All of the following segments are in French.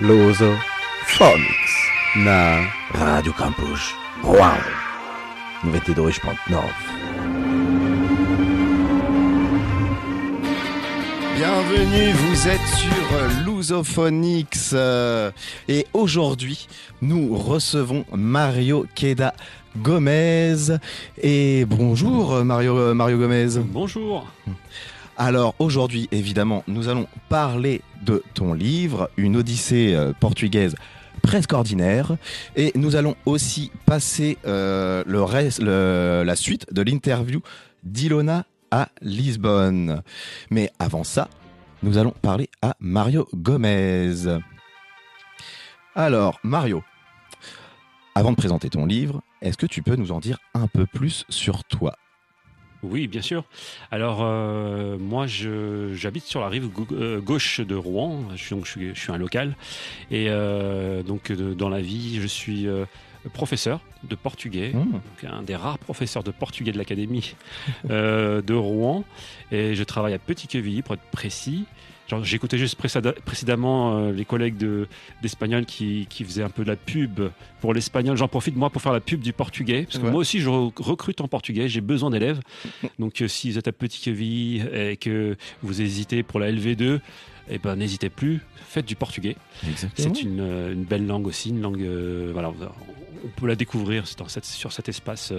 Luso Phonics na Rádio Campus Rouen 92.9 Bienvenue, vous êtes sur Lusophonix euh, et aujourd'hui nous recevons Mario Queda Gomez et bonjour Mario Mario Gomez. Bonjour. Alors aujourd'hui évidemment nous allons parler de ton livre Une Odyssée euh, portugaise presque ordinaire et nous allons aussi passer euh, la suite de l'interview d'Ilona à Lisbonne. Mais avant ça, nous allons parler à Mario Gomez. Alors, Mario, avant de présenter ton livre, est-ce que tu peux nous en dire un peu plus sur toi? Oui, bien sûr. Alors, euh, moi, je- j'habite sur la rive euh, gauche de Rouen. Je suis, donc, je suis, je suis un local. Et euh, donc, dans la vie, je suis euh, professeur de portugais. Mmh. donc un des rares professeurs de portugais de l'académie de Rouen. Et je travaille à Petit-Quevilly, pour être précis. J'écoutais juste précédemment euh, les collègues de- d'espagnol qui, qui faisaient un peu de la pub pour l'espagnol. J'en profite moi pour faire la pub du portugais. Parce que Ouais. moi aussi, je re- recrute en portugais. J'ai besoin d'élèves. Donc, euh, si vous êtes à Petit-Quevilly et que vous hésitez pour la LV2, eh ben, n'hésitez plus. Faites du portugais. C'est une, euh, une belle langue aussi, une langue. voilà, on- peut la découvrir sur cet espace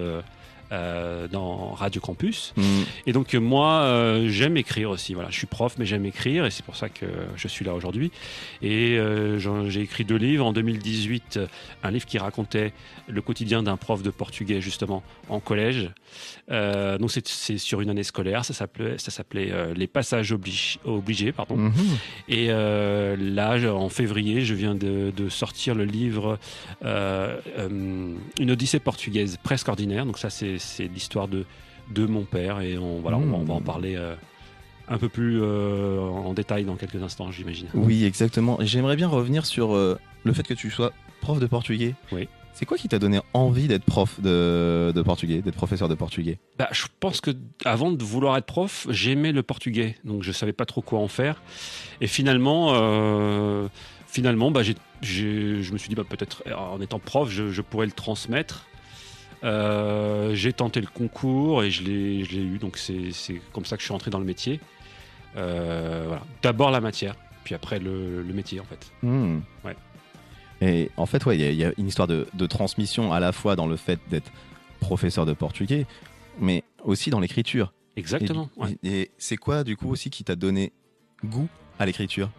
euh, dans Radio Campus. Mmh. Et donc euh, moi, euh, j'aime écrire aussi. Voilà, je suis prof, mais j'aime écrire, et c'est pour ça que je suis là aujourd'hui. Et euh, j'ai écrit deux livres en 2018, euh, un livre qui racontait le quotidien d'un prof de portugais justement en collège. Euh, donc c'est- sur une année scolaire. Ça s'appelait, ça s'appelait euh, les passages obligés, pardon. Mhm. Et euh, là, en février, je viens de, de sortir le livre Une Odyssée portugaise presque ordinaire. Donc ça, c'est l'histoire de, de mon père. Et on, voilà, on, va, on va en parler euh, un peu plus euh, en détail dans quelques instants, j'imagine. Oui, exactement. Et J'aimerais bien revenir sur euh, le fait que tu sois prof de portugais. Oui. C'est quoi qui t'a donné envie d'être prof de, de portugais, d'être professeur de portugais? Bah, je pense que avant de vouloir être prof, j'aimais le portugais, donc je savais pas trop quoi en faire. Et finalement, euh, finalement, bah, j'ai- je me suis dit bah, peut-être en étant prof, je, je pourrais le transmettre. Euh, j'ai tenté le concours et je l'ai eu, donc c'est comme ça que je suis entré dans le métier. Euh, voilà. D'abord la matière, puis après le, le métier en fait. Hmm. Ouais. Et en fait, ouais, il y a- il y, a une histoire de, de transmission à la fois dans le fait d'être professeur de portugais, mais aussi dans l'écriture. Exactement. Et, ouais. et c'est quoi, du coup, aussi qui t'a donné goût à l'écriture?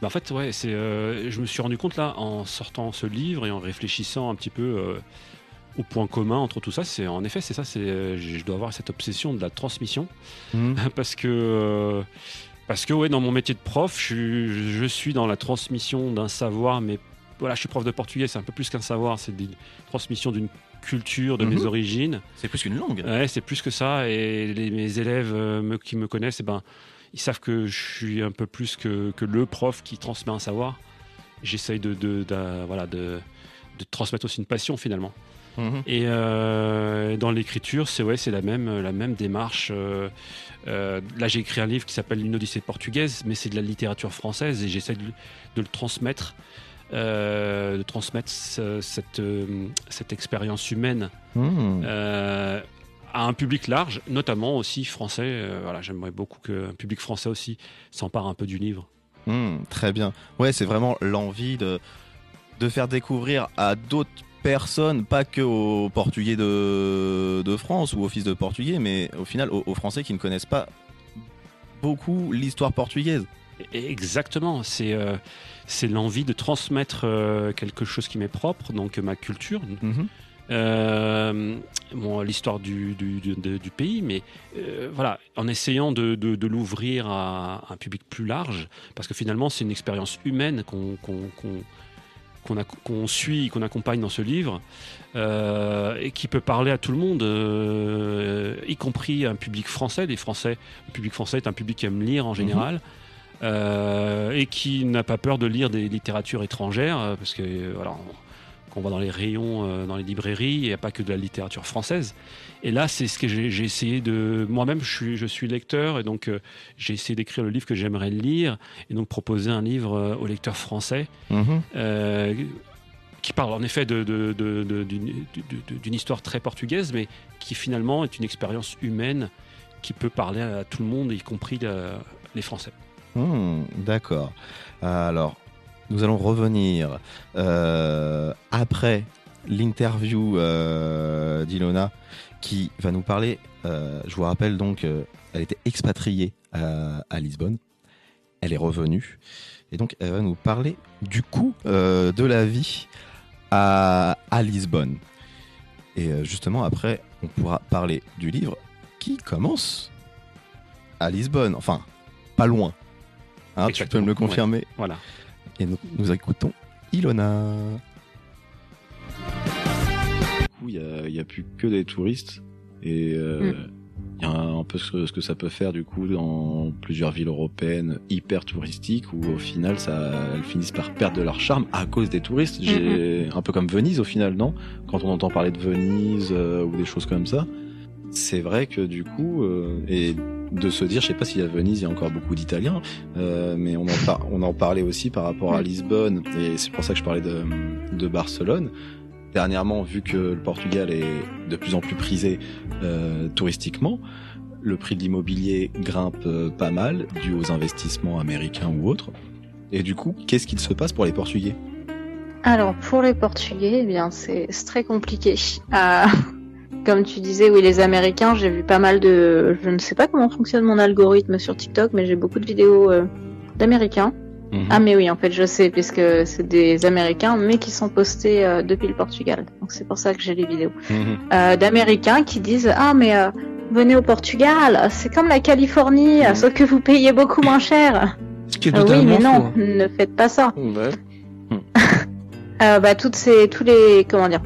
Bah, en fait, ouais, c'est, euh, je me suis rendu compte là, en sortant ce livre et en réfléchissant un petit peu euh, au point commun entre tout ça, c'est en effet, c'est ça, c'est, euh, je dois avoir cette obsession de la transmission Hmm. parce que, euh, parce que ouais, dans mon métier de prof, je, suis- je suis dans la transmission d'un savoir, mais voilà, je suis prof de portugais, c'est un peu plus qu'un savoir, c'est une transmission d'une culture, de mes Mhm. origines. C'est plus qu'une langue. Ouais, c'est plus que ça. Et les- mes élèves euh, me- qui me connaissent, eh ben, ils savent que je suis un peu plus que, que le prof qui transmet un savoir. J'essaye de, de, de- voilà, de, de transmettre aussi une passion finalement. Mhm. Et euh, dans l'écriture, c'est ouais, c'est la même, la même démarche. euh, euh, là, j'ai écrit un livre qui s'appelle Une Odyssée portugaise, mais c'est de la littérature française et j'essaie de le transmettre, euh, de transmettre ce- cette, euh, cette expérience humaine Hmm. euh, à un public large, notamment aussi français. Voilà, j'aimerais beaucoup qu'un public français aussi s'empare un peu du livre. Hmm, très bien. Ouais, c'est vraiment l'envie de, de faire découvrir à d'autres personnes, pas que aux Portugais de, de France ou aux fils de Portugais, mais au final aux, aux Français qui ne connaissent pas beaucoup l'histoire portugaise. Exactement, c'est euh, c'est l'envie de transmettre euh, quelque chose qui m'est propre, donc ma culture, Mhm. euh, bon, l'histoire du, du, du- de- du pays, mais euh, voilà, en essayant de, de- de l'ouvrir à un public plus large, parce que finalement c'est une expérience humaine qu'on qu'on- qu'on- suit, qu'on accompagne dans ce livre, euh, et qui peut parler à tout le monde, euh, y compris un public français. Les Français, le public français est un public qui aime lire en général. euh, et qui n'a pas peur de lire des littératures étrangères, euh, parce que euh, voilà, on- qu'on voit dans les rayons, euh, dans les librairies. Il n'y a pas que de la littérature française. Et là, c'est ce que j'ai essayé de. Moi-même, je suis, je suis lecteur et donc euh, j'ai essayé d'écrire le livre que j'aimerais lire et donc proposer un livre euh, aux lecteurs français Mhm. euh, qui parle en effet de- de- de- de- d'une histoire très portugaise, mais qui finalement est une expérience humaine qui peut parler à tout le monde, y compris euh, les Français. Hmm, D'accord. Alors, nous allons revenir euh, après l'interview euh, d'Ilona qui va nous parler. euh, je vous rappelle donc, elle était expatriée à, Lisbonne. Elle est revenue. Et donc, elle va nous parler du coût de la vie à, Lisbonne. Et justement, après, on pourra parler du livre qui commence à Lisbonne. Enfin, pas loin. Hein, tu peux me le confirmer Voilà. Et nous, nous écoutons Ilona. Du coup, il y a, plus que des touristes et euh, il y a un, peu ce, ce que ça peut faire du coup dans plusieurs villes européennes hyper touristiques où au final ça elles finissent par perdre de leur charme à cause des touristes. J'ai un peu comme Venise au final, non? Quand on entend parler de Venise euh, ou des choses comme ça, c'est vrai que du coup euh, et de se dire, je sais pas y a Venise, il y a encore beaucoup d'Italiens, euh, mais on en, par- on en parlait aussi par rapport à Lisbonne, et c'est pour ça que je parlais de, de Barcelone. Dernièrement, vu que le Portugal est de plus en plus prisé euh, touristiquement, le prix de l'immobilier grimpe euh, pas mal, dû aux investissements américains ou autres. Et du coup, qu'est-ce qu'il se passe pour les Portugais? Alors, pour les Portugais, eh bien, c'est très compliqué. Comme tu disais, oui, les Américains, j'ai vu pas mal de... Je ne sais pas comment fonctionne mon algorithme sur TikTok, mais j'ai beaucoup de vidéos euh, d'Américains. Ah, mais oui, en fait, je sais, puisque c'est des Américains, mais qui sont postés euh, depuis le Portugal. Donc, c'est pour ça que j'ai les vidéos. Mhm. Euh, D'Américains qui disent Ah, mais venez au Portugal, c'est comme la Californie, euh, sauf que vous payez beaucoup moins cher. Ce qui est oui, mais non, ne faites pas ça. Ouais. Bah, toutes ces, tous les, comment dire,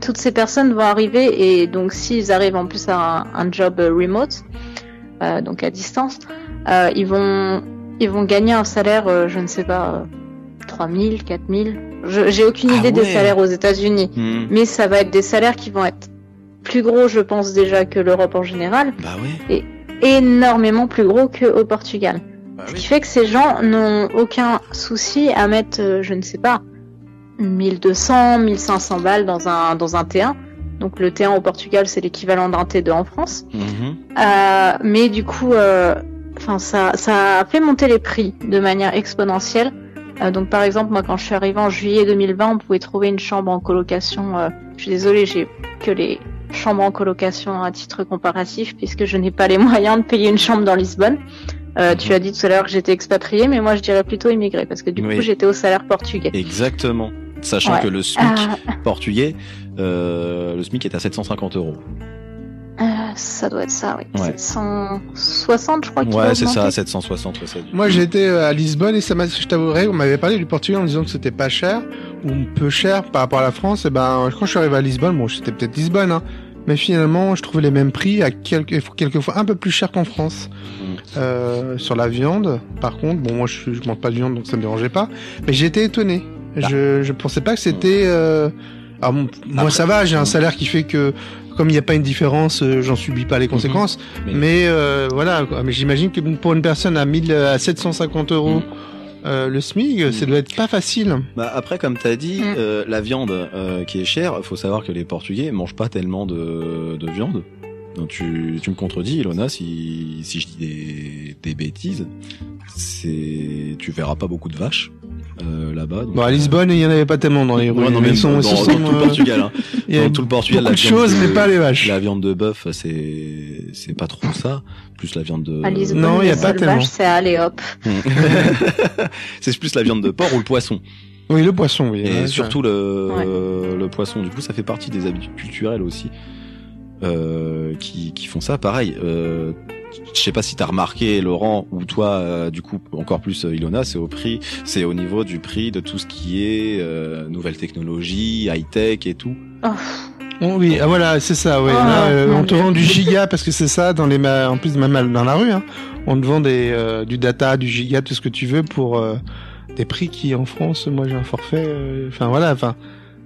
toutes ces personnes vont arriver et donc s'ils arrivent en plus à un, un job euh, remote, euh, donc à distance, euh, ils vont, ils vont gagner un salaire, euh, je ne sais pas, euh, 3000, 4000. Je- J'ai aucune Ah idée des salaires aux États-Unis, Mhm. mais ça va être des salaires qui vont être plus gros, je pense déjà que l'Europe en général, Bah oui. énormément plus gros que au Portugal. Bah Ce oui. qui fait que ces gens n'ont aucun souci à mettre, euh, je ne sais pas, 1200, 1500 balles dans un, dans un T1. Donc le T1 au Portugal, c'est l'équivalent d'un T2 en France. Mhm. Euh, mais du coup, euh, enfin ça, ça a fait monter les prix de manière exponentielle. Euh, donc par exemple, moi quand je suis arrivée en juillet 2020, on pouvait trouver une chambre en colocation. euh, je suis désolée, j'ai que les chambres en colocation à titre comparatif puisque je n'ai pas les moyens de payer une chambre dans Lisbonne. Euh, Tu as dit tout à l'heure que j'étais expatriée, mais moi je dirais plutôt immigrée parce que du Oui. coup j'étais au salaire portugais. Exactement. Sachant Ouais. que le SMIC Euh, portugais, euh, le SMIC est à 750 euros. euh, ça doit être ça, oui. Ouais. 760, je crois Ouais, c'est ça, augmenter. 760. ouais, ça- Moi, j'ai été euh, à Lisbonne et ça m'a, je t'avouerai, on m'avait parlé du Portugal en disant que c'était pas cher ou peu cher par rapport à la France. Et ben, quand je suis arrivé à Lisbonne, bon, c'était peut-être Lisbonne, hein, mais finalement, je trouvais les mêmes prix à quelques, quelquefois un peu plus cher qu'en France. Mm. Euh, sur la viande, par contre, bon, moi, je, suis- je mange pas de viande, donc ça me dérangeait pas. Mais j'étais étonné. Je, je pensais pas que c'était. Euh... alors, bon, moi, Après- ça va, j'ai un salaire qui fait que. Comme il n'y a pas une différence, euh, j'en subis pas les conséquences. Mais- Mais, euh, voilà, quoi. mais j'imagine que pour une personne à 1000 à 750 euros Mm. euh, le SMIC, ça doit être pas facile. Bah après, comme t'as dit, euh, la viande euh, qui est chère, faut savoir que les Portugais mangent pas tellement de, de viande. Donc tu, tu me contredis, Ilona, si, si je dis des, des bêtises, c'est tu verras pas beaucoup de vaches euh, là-bas. Bon, à Lisbonne, il y en avait pas tellement dans les rues. Ouais, non, mais ils sont, dans, dans sont, tout le euh, Portugal. Hein. il y a Dans tout le Portugal, beaucoup la de viande choses, de- mais pas les vaches. La viande de bœuf, c'est c'est pas trop ça. Plus la viande de. À Lisbonne, Non, il y a pas tellement. c'est allez hop. c'est plus la viande de porc ou le poisson. Oui, le poisson, oui. Et ouais, ça. surtout le, le poisson, du coup, ça fait partie des habitudes culturelles aussi euh, qui, qui font ça. Pareil, euh, je sais pas si t'as remarqué, Laurent, ou toi, euh, du coup, encore plus euh, Ilona, c'est au prix, c'est au niveau du prix de tout ce qui est euh, nouvelles technologies, high tech et tout. Oh, Oh, oui, ah, voilà, c'est ça, ouais. Oh, Là, euh, on te vend du giga parce que c'est ça dans les ma... en plus même dans la rue, hein. On te vend des euh, du data, du giga, tout ce que tu veux pour euh, des prix qui en France, moi j'ai un forfait, euh, enfin voilà, enfin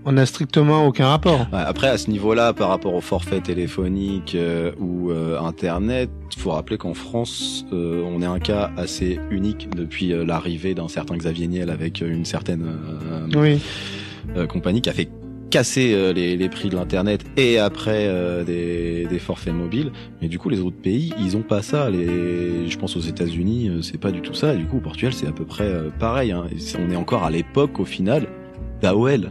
on a strictement aucun rapport. Ouais, après, à ce niveau-là, par rapport au forfait téléphonique euh, ou euh, Internet, faut rappeler qu'en France, euh, on est un cas assez unique depuis euh, l'arrivée d'un certain Xavier Niel avec une certaine euh, Oui. euh, compagnie qui a fait casser les, les prix de l'internet et après euh, des, des forfaits mobiles. Mais du coup, les autres pays, ils ont pas ça. Les, je pense aux États-Unis, euh, c'est pas du tout ça. Et du coup, au Portugal, c'est à peu près euh, pareil. Hein. On est encore à l'époque, au final, d'AOL.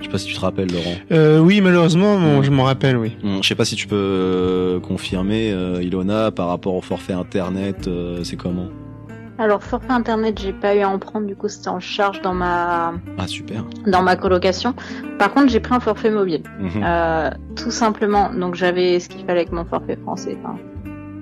Je sais pas si tu te rappelles, Laurent. Euh, oui, malheureusement, bon, je m'en rappelle, oui. Hum, Je sais pas si tu peux euh, confirmer, euh, Ilona, par rapport au forfait internet, euh, c'est comment? Alors forfait internet, j'ai pas eu à en prendre, du coup c'était en charge dans ma Ah super. dans ma colocation. Par contre, j'ai pris un forfait mobile. Mhm, Euh, tout simplement, donc j'avais ce qu'il fallait avec mon forfait français. Enfin,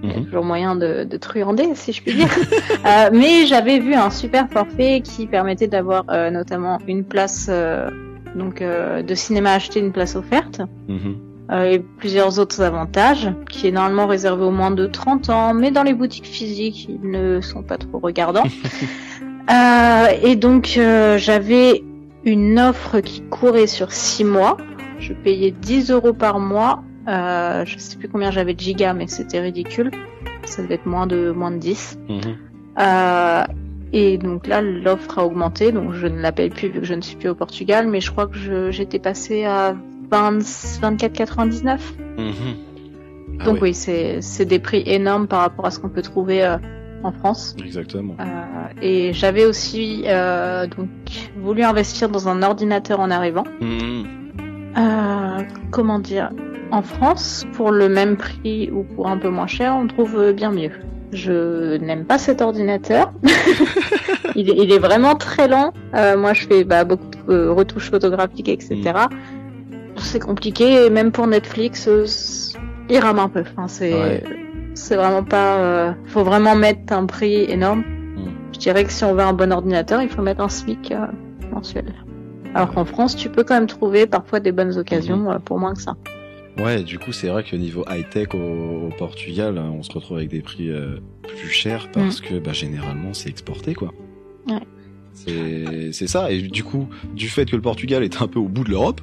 il y a mhm. toujours moyen de, de truander, si je puis dire. Euh, mais j'avais vu un super forfait qui permettait d'avoir euh, notamment une place euh, donc euh, de cinéma acheté, une place offerte. Mhm. euh, et plusieurs autres avantages, qui est normalement réservé aux moins de 30 ans, mais dans les boutiques physiques, ils ne sont pas trop regardants. Euh, et donc, euh, j'avais une offre qui courait sur 6 mois. Je payais 10 euros par mois. Euh, je sais plus combien j'avais de gigas, mais c'était ridicule. Ça devait être moins de, moins de 10. Mhm. Et donc là, l'offre a augmenté, donc je ne la paye plus vu que je ne suis plus au Portugal, mais je crois que j'étais passé à 20 24,99. Mhm. Ah donc oui, c'est des prix énormes par rapport à ce qu'on peut trouver euh, en France. Exactement. Euh, et j'avais aussi euh, donc voulu investir dans un ordinateur en arrivant. Mhm. Comment dire? En France, pour le même prix ou pour un peu moins cher, on trouve bien mieux. Je n'aime pas cet ordinateur. il, est, il est vraiment très lent. Euh, moi, je fais bah, beaucoup de euh, retouches photographiques, etc. C'est compliqué. Et même pour Netflix, euh, il rame un peu. Enfin, c'est Ouais. c'est vraiment pas. euh, faut vraiment mettre un prix énorme. Mm. Je dirais que si on veut un bon ordinateur, il faut mettre un SMIC euh, mensuel. Alors qu'en France, tu peux quand même trouver parfois des bonnes occasions euh, pour moins que ça. Ouais, du coup, c'est vrai que niveau high-tech au, au Portugal, on se retrouve avec des prix euh, plus chers parce que bah, généralement c'est exporté quoi. Ouais. C'est c'est ça. Et du coup, du fait que le Portugal est un peu au bout de l'Europe,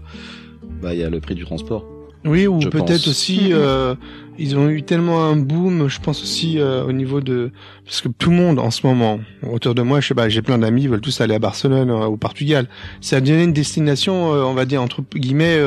bah il y a le prix du transport. Oui, ou peut-être aussi, Mhm. euh, ils ont eu tellement un boom, je pense aussi euh, au niveau de... Parce que tout le monde en ce moment, autour de moi, je sais pas, j'ai plein d'amis, ils veulent tous aller à Barcelone, euh, au Portugal. Ça devient une destination, euh, on va dire, entre guillemets,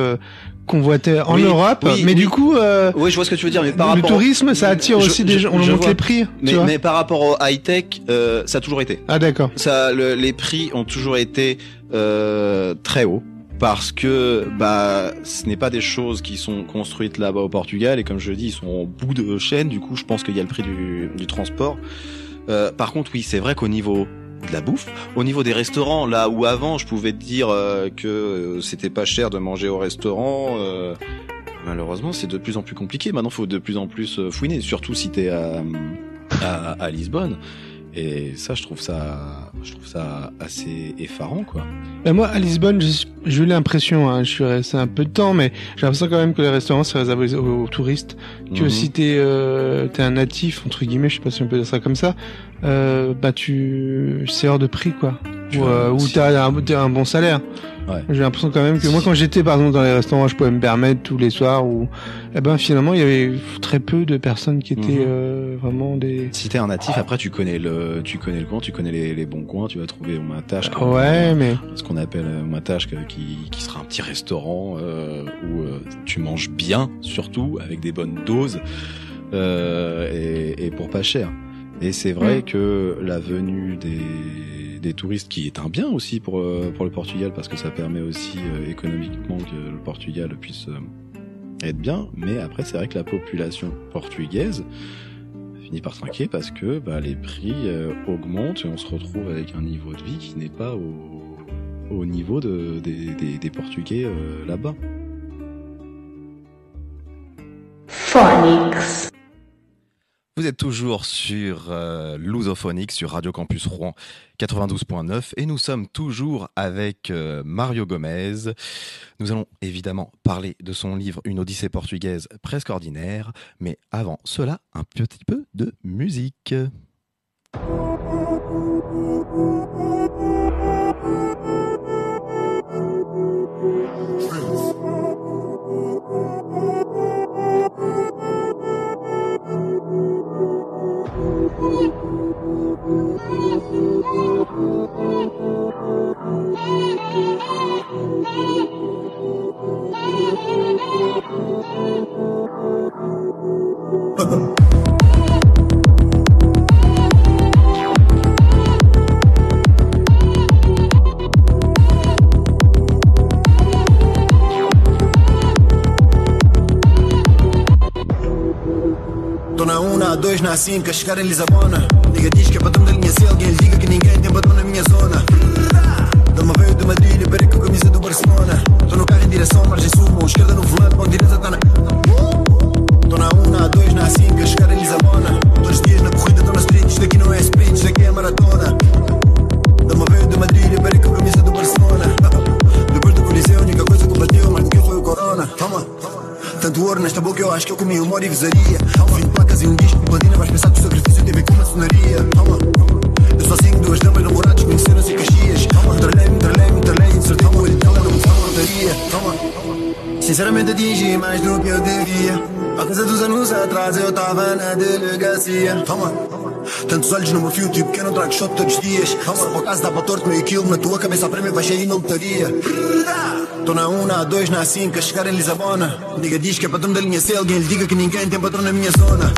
convoitée en Oui, Europe. oui, mais oui. du coup, euh, Oui, je vois ce que tu veux dire, mais par le rapport tourisme, ça attire Je- aussi des je- gens, on je monte vois. les prix, mais, tu vois. mais par rapport au high-tech, euh, ça a toujours été. Ah d'accord. Ça, le- les prix ont toujours été euh, très hauts parce que bah ce n'est pas des choses qui sont construites là-bas au Portugal et comme je le dis ils sont au bout de chaîne du coup je pense qu'il y a le prix du, du transport Euh, par contre oui c'est vrai qu'au niveau de la bouffe au niveau des restaurants là où avant je pouvais te dire euh, que euh, c'était pas cher de manger au restaurant euh, malheureusement c'est de plus en plus compliqué maintenant faut de plus en plus euh, fouiner surtout si t'es à, à, à Lisbonne et ça, je trouve ça, je trouve ça assez effarant, quoi. Ben moi, à Lisbonne, j'ai eu l'impression, hein, je suis resté un peu de temps, mais j'ai l'impression quand même que les restaurants, c'est réservé aux, aux touristes. Que Mhm. si t'es euh, t'es un natif, entre guillemets, je sais pas si on peut dire ça comme ça, euh, bah tu... c'est hors de prix, quoi. Ou, euh, ou t'as un, un bon salaire. Ouais. J'ai l'impression quand même que moi, quand j'étais, par exemple, dans les restaurants, je pouvais me permettre tous les soirs, ou... Eh ben, finalement, il y avait très peu de personnes qui étaient Mhm. euh, vraiment des... Si t'es un natif, après tu connais le, tu connais le coin, tu connais les, les bons coins, tu vas trouver au Matache, Ouais, mais... ce qu'on appelle Matache, qui, qui sera un petit restaurant euh, où euh, tu manges bien, surtout avec des bonnes doses euh, et, et pour pas cher. Et c'est vrai Mm. que la venue des, des touristes, qui est un bien aussi pour euh, pour le Portugal, parce que ça permet aussi euh, économiquement que le Portugal puisse euh, être bien. Mais après, c'est vrai que la population portugaise finit par trinquer parce que bah, les prix euh, augmentent et on se retrouve avec un niveau de vie qui n'est pas au, au niveau de, des, des, des Portugais euh, là-bas. Phonics. Vous êtes toujours sur euh, sur Radio Campus Rouen 92.9 et nous sommes toujours avec euh, Mario Gomez. Nous allons évidemment parler de son livre Une Odyssée portugaise presque ordinaire, mais avant cela, un petit peu de musique. A2 na A5 a chegar em Lisabona Nigga diz que é patrão da linha C Alguém lhe diga que ninguém tem patrão na minha zona. Dama veio de Madrid perei com a camisa do Barcelona. Tô no carro em direção, margem sul Mão esquerda no volante, mão direita tá na Tô na 1, na A2, na A5 a chegar em Lisabona Dois dias na corrida, tô na street Isto aqui não é sprint, isto aqui é maratona ouro nesta boca, eu acho que eu comi humor e visaria. 20 placas e um disco de platina, vais pensar que o sacrifício teve com maçonaria. Toma. Eu sozinho, duas damas, namorados, conheceram-se em Caxias. Entrelei-me, entrelei-me, entrelei, insertei o olho dela, não me fala lotaria. Toma. Sinceramente atingi mais do que eu devia. Há coisa dos anos atrás, eu tava na delegacia. Toma. Tantos olhos no meu fio, tipo que eu não trago shot todos os dias. Se por acaso dá para torto meio quilo, na tua cabeça a prémio vai cheio na lotaria. Tô na 1, na 2, na 5 a chegar em Lisabona. Diga diz que é patrão da linha C, alguém lhe diga que ninguém tem patrão na minha zona.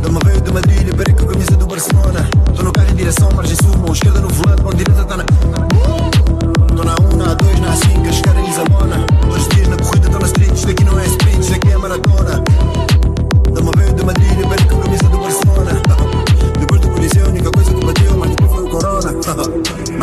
Dama veio de Madrid perei com a camisa do Barcelona. Tô no carro em direção, margem sul, mão esquerda no volante, mão direita tá na. Tô na 1, na 2, na 5 a chegar em Lisabona. Dois dias na corrida, tô na street, isto aqui não é sprint,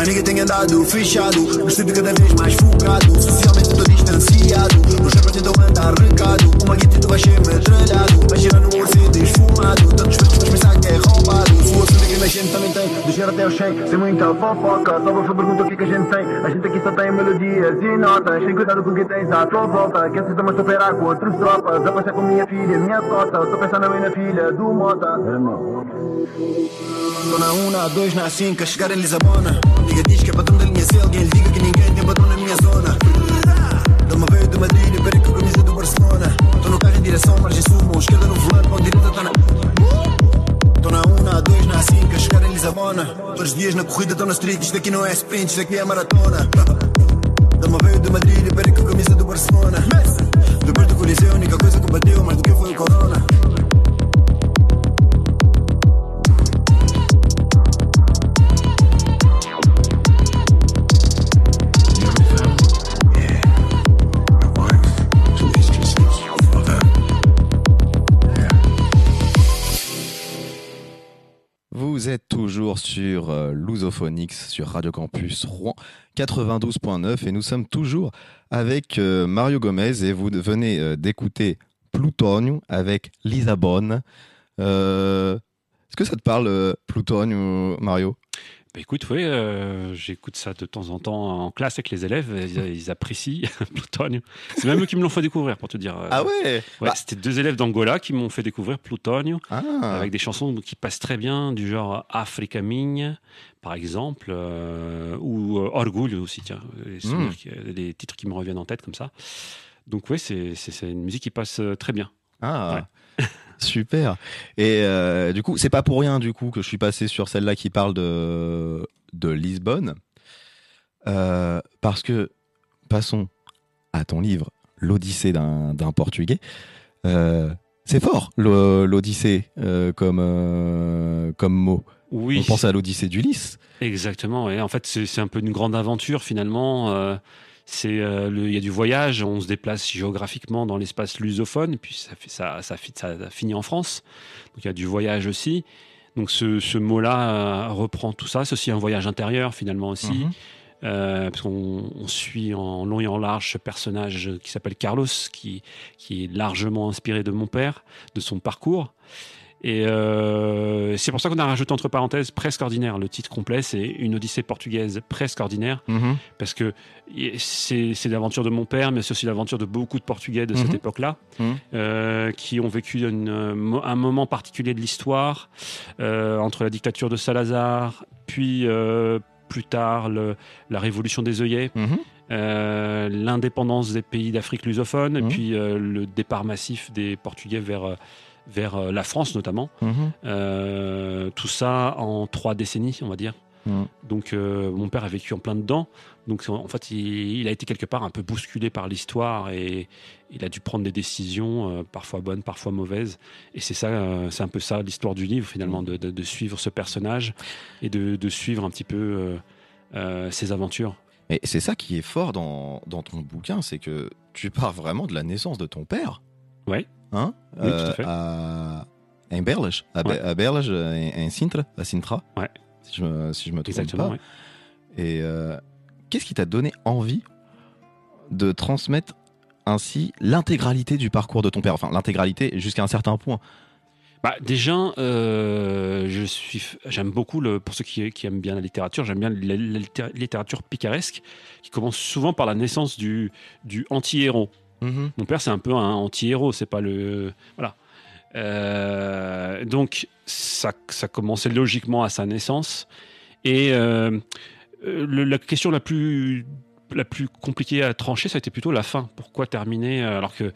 Mas ninguém tem andado fechado, estúdio cada vez mais focado. Socialmente tô distanciado, nos rappers tentam mandar recado. Uma guita tu vai ser metralhado, vai girar no Mercedes fumado. Tantos pretos mas pensar que é roubado. Se o assunto é que a gente também tem, de cheiro até o shake, sem muita fofoca. Só você pergunta o que, que a gente tem. A gente aqui só tem melodias e notas. Tem cuidado com o que tens à tua volta. Que assim também operar com outros tropas. A passar com minha filha, minha cota. Tô pensando bem na filha do Mota. Tô na 1, na 2, na 5 a chegar em Lisabona amiga diz que é patrão da linha Se alguém lhe diga que ninguém tem patrão na minha zona. Dá uma veio do Madrid e perco a camisa do Barcelona. Tô no carro em direção à margem sul, mão esquerda no volante, mão direita tá na... Tô na 1, na 2, na 5, a chegar em Lisabona. Dois dias na corrida, tô na street, isto aqui não é sprint, isto aqui é maratona. Dá uma veio do Madrid e perco a camisa do Barcelona. Depois do Coliseu, a única coisa que bateu mais do que foi o Corona. Sur euh, Lusophonix, sur Radio Campus Rouen 92.9 et nous sommes toujours avec euh, Mario Gomez et vous venez euh, d'écouter Plutonio avec Lisabonne. Euh, Est-ce que ça te parle Plutonio, Mario? Bah écoute, oui, euh, j'écoute ça de temps en temps en classe avec les élèves. Ils, ils apprécient Plutonio. C'est même eux qui me l'ont fait découvrir, pour te dire. euh, Ah ouais, Ouais, Bah, C'était deux élèves d'Angola qui m'ont fait découvrir Plutonio. ah. avec des chansons qui passent très bien, du genre Africa Minha, par exemple, euh, ou Orgulho aussi, tiens, les, qui- les titres qui me reviennent en tête comme ça. Donc oui, c'est une musique qui passe très bien. Ah, super. Et euh, du coup, c'est pas pour rien du coup que je suis passé sur celle-là qui parle de de Lisbonne, Euh, parce que passons à ton livre, l'Odyssée d'un d'un Portugais. Euh, c'est fort, l'Odyssée comme comme mot. Oui, On pense à l'Odyssée d'Ulysse. exactement. Et en fait, c'est un peu une grande aventure finalement. Euh, euh, il y a du voyage, on se déplace géographiquement dans l'espace lusophone, puis ça, fait, ça, ça, fi- ça finit en France. Donc il y a du voyage aussi. Donc ce, ce mot-là euh, reprend tout ça. C'est aussi un voyage intérieur finalement aussi. Mhm. Euh, parce qu'on on suit en long et en large ce personnage qui s'appelle Carlos, qui, qui est largement inspiré de mon père, de son parcours. Et euh, c'est pour ça qu'on a rajouté entre parenthèses presque ordinaire. Le titre complet, c'est Une Odyssée portugaise presque ordinaire, Mhm. parce que c'est l'aventure de mon père, mais c'est aussi l'aventure de beaucoup de Portugais de cette Mhm. époque-là, Mhm. euh, qui ont vécu une, euh, un moment particulier de l'histoire, euh, entre la dictature de Salazar, puis plus tard le- la révolution des œillets, euh, l'indépendance des pays d'Afrique lusophone, et puis euh, le départ massif des Portugais vers, vers euh, la France notamment. Mhm. Euh, tout ça en trois décennies, on va dire. Mhm. Donc euh, mon père a vécu en plein dedans. Donc en fait, il, il a été quelque part un peu bousculé par l'histoire et il a dû prendre des décisions, euh, parfois bonnes, parfois mauvaises. Et c'est ça, euh, c'est un peu ça l'histoire du livre finalement, de, de- de suivre ce personnage et de, de suivre un petit peu ses aventures. Et c'est ça qui est fort dans, dans ton bouquin, c'est que tu pars vraiment de la naissance de ton père. Ouais. Hein? Oui, tout à fait. à à, Be- Ouais. à em, em Sintra, à Sintra. Ouais. Si je me, si je me trompe Exactement. pas. ouais. Et euh, qu'est-ce qui t'a donné envie de transmettre ainsi l'intégralité du parcours de ton père? Enfin, l'intégralité jusqu'à un certain point. Bah, déjà, euh, je suis, j'aime beaucoup le, pour ceux qui, qui aiment bien la littérature, j'aime bien la, la litté- littérature picaresque, qui commence souvent par la naissance du, du anti-héros. Mon père, c'est un peu un anti-héros, c'est pas le. Voilà. Euh, donc, ça, ça commençait logiquement à sa naissance. Et euh, euh, le- la question la plus, la plus compliquée à trancher, ça a été plutôt la fin. Pourquoi terminer alors que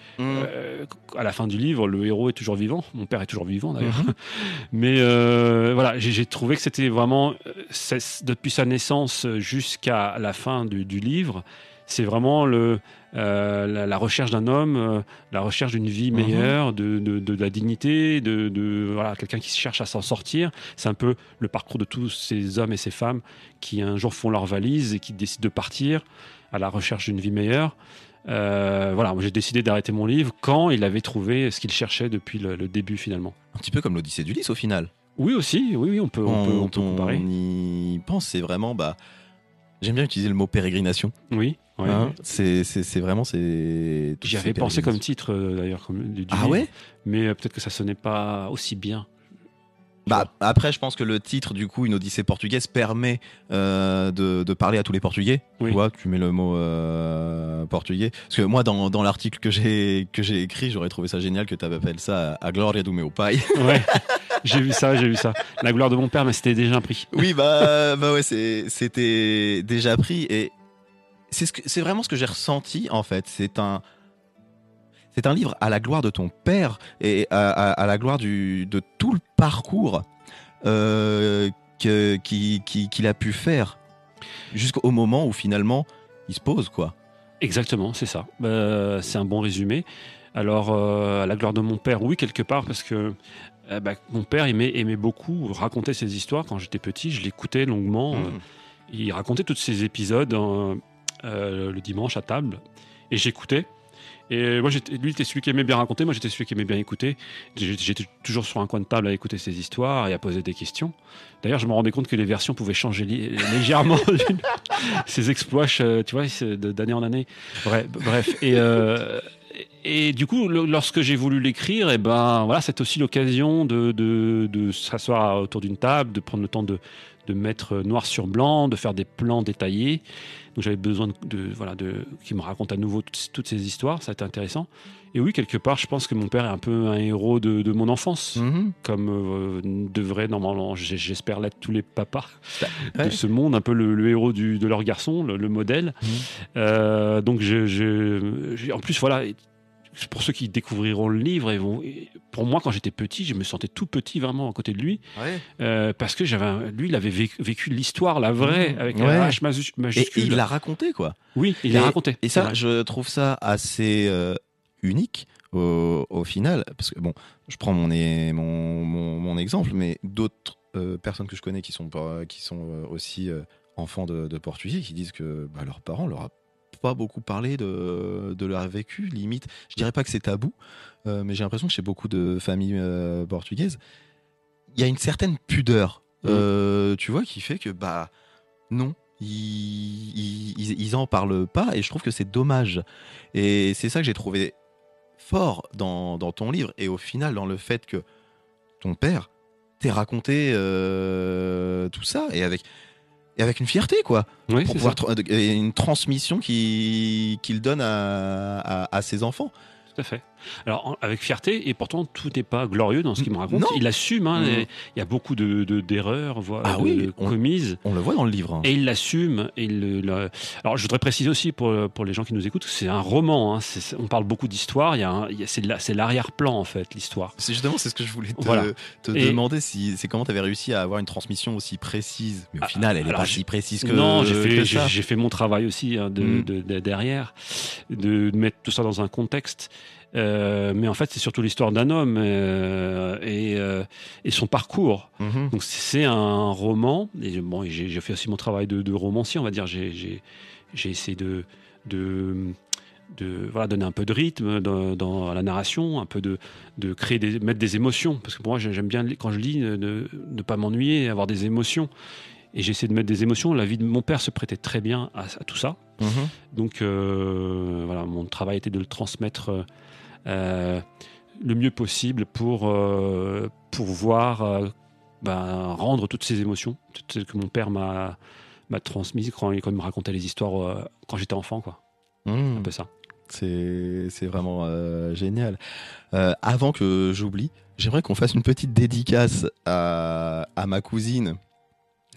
euh, à la fin du livre, le héros est toujours vivant. Mon père est toujours vivant d'ailleurs. Mais euh, voilà, j'ai trouvé que c'était vraiment depuis sa naissance jusqu'à la fin du, du livre, c'est vraiment le euh, la, la recherche d'un homme, euh, la recherche d'une vie Mhm. meilleure, de, de, de la dignité, de, de voilà quelqu'un qui cherche à s'en sortir. C'est un peu le parcours de tous ces hommes et ces femmes qui un jour font leur valise et qui décident de partir à la recherche d'une vie meilleure. Euh, voilà, j'ai décidé d'arrêter mon livre quand il avait trouvé ce qu'il cherchait depuis le, le début finalement. Un petit peu comme l'Odyssée d'Ulysse au final. Oui aussi, oui, oui, on peut, on peut, on peut on comparer. y pense, c'est vraiment. Bah, J'aime bien utiliser le mot pérégrination. Oui, hein. C'est vraiment. c'est toutes J'y ces avais pensé comme titre euh, d'ailleurs du, du Ah livre, ouais? mais euh, peut-être que ça sonnait pas aussi bien. Bah, après, je pense que le titre, du coup, une Odyssée portugaise, permet euh, de, de parler à tous les Portugais. Oui. Tu vois, tu mets le mot euh, portugais. Parce que moi, dans, dans l'article que j'ai que j'ai écrit, j'aurais trouvé ça génial que tu appelles ça A Gloria do meu pai. Ouais, j'ai vu ça, j'ai vu ça. La gloire de mon père, mais c'était déjà un prix. oui, bah, bah ouais, c'était déjà pris. Et c'est ce vraiment ce que j'ai ressenti, en fait. C'est un. C'est un livre à la gloire de ton père et à, à- à la gloire du, de tout le parcours euh, qui- qu'il a pu faire jusqu'au moment où finalement il se pose, quoi. Exactement, c'est ça. Bah, c'est un bon résumé. Alors, euh, à la gloire de mon père, oui, quelque part, parce que euh, bah, mon père aimait, aimait beaucoup raconter ses histoires quand j'étais petit. Je l'écoutais longuement. Mhm. il racontait tous ces épisodes euh, euh, le dimanche à table. Et j'écoutais. Et moi, lui, était celui qui aimait bien raconter. Moi, j'étais celui qui aimait bien écouter. J'étais toujours sur un coin de table à écouter ses histoires et à poser des questions. D'ailleurs, je me rendais compte que les versions pouvaient changer légèrement. ses exploits, je- tu vois, d'année en année. Bref, bref. Et, euh, et du coup, lorsque j'ai voulu l'écrire, et ben voilà, c'est aussi l'occasion de, de, de s'asseoir autour d'une table, de prendre le temps de, de mettre noir sur blanc, de faire des plans détaillés. Donc j'avais besoin de, de- voilà de qui me raconte à nouveau toutes, toutes ces histoires, ça a été intéressant. Et oui, quelque part, je pense que mon père est un peu un héros de, de mon enfance, Mhm. comme euh, devraient normalement, j'espère l'être tous les papas Ouais. de ce monde, un peu le, le héros du, de leur garçon, le, le modèle. Mhm. Euh, donc je, je- j'ai- en plus voilà. Pour ceux qui découvriront le livre, vont, pour moi, quand j'étais petit, je me sentais tout petit vraiment à côté de lui. Euh, parce que j'avais lui il avait vécu, vécu l'histoire la vraie Mmh. avec Ouais. un H Et, majuscule et il l'a raconté, quoi. oui il l'a raconté Et ça, je trouve ça assez euh, unique au, au final. Parce que, bon, je prends mon, mon, mon, mon exemple, mais d'autres euh, personnes que je connais qui sont, qui sont aussi enfants de, de portugais qui disent que bah, leurs parents leur pas beaucoup parlé de, de leur vécu, limite. Je dirais pas que c'est tabou, euh, mais j'ai l'impression que chez beaucoup de familles euh, portugaises, il y a une certaine pudeur, Mhm. euh, tu vois, qui fait que, bah, non, ils, ils, ils- ils en parlent pas, et je trouve que c'est dommage. Et c'est ça que j'ai trouvé fort dans, dans ton livre, et au final, dans le fait que ton père t'ait raconté euh, tout ça, et avec, et avec une fierté, quoi. Oui, pour pouvoir tra- et une transmission qui- qu'il donne à, à, à ses enfants. tout à fait alors en- avec fierté et pourtant tout n'est pas glorieux dans ce qu'il me raconte Non. il assume hein, et il y a beaucoup de de- d'erreurs voire Ah de- oui, de on- commises On le voit dans le livre. hein. et il l'assume. et il le- le- Alors, je voudrais préciser aussi pour, pour les gens qui nous écoutent que c'est un roman. hein. C'est- on parle beaucoup d'histoire. Il y a un- il y a- c'est de la- c'est l'arrière-plan, en fait, l'histoire. C'est justement c'est ce que je voulais te, Voilà. te Et- demander si c'est comment tu avais réussi à avoir une transmission aussi précise. Mais au Ah, final, elle est alors, pas si précise que non, j'ai que fait, j'ai- ça. j'ai fait mon travail aussi hein, de, Mm. de- de- derrière, de mettre tout ça dans un contexte. Euh, mais en fait, c'est surtout l'histoire d'un homme euh, et, euh, et son parcours. Mhm. Donc c'est un roman. Et bon, j'ai fait aussi mon travail de, de romancier, on va dire. J'ai essayé de, de de voilà, donner un peu de rythme dans, dans la narration, un peu de, de créer des, mettre des émotions. Parce que pour moi, j'ai- j'aime bien, quand je lis, ne, ne- ne pas m'ennuyer, avoir des émotions. Et j'essaie de mettre des émotions. La vie de mon père se prêtait très bien à, à tout ça. Mhm. Donc euh, voilà, mon travail était de le transmettre euh, le mieux possible pour euh, pouvoir euh, ben, rendre toutes ces émotions, toutes celles que mon père m'a m'a transmises quand, quand il me racontait les histoires quand j'étais enfant, quoi. Mhm. Un peu ça. C'est c'est vraiment euh, génial. Euh, avant que j'oublie, j'aimerais qu'on fasse une petite dédicace à, à ma cousine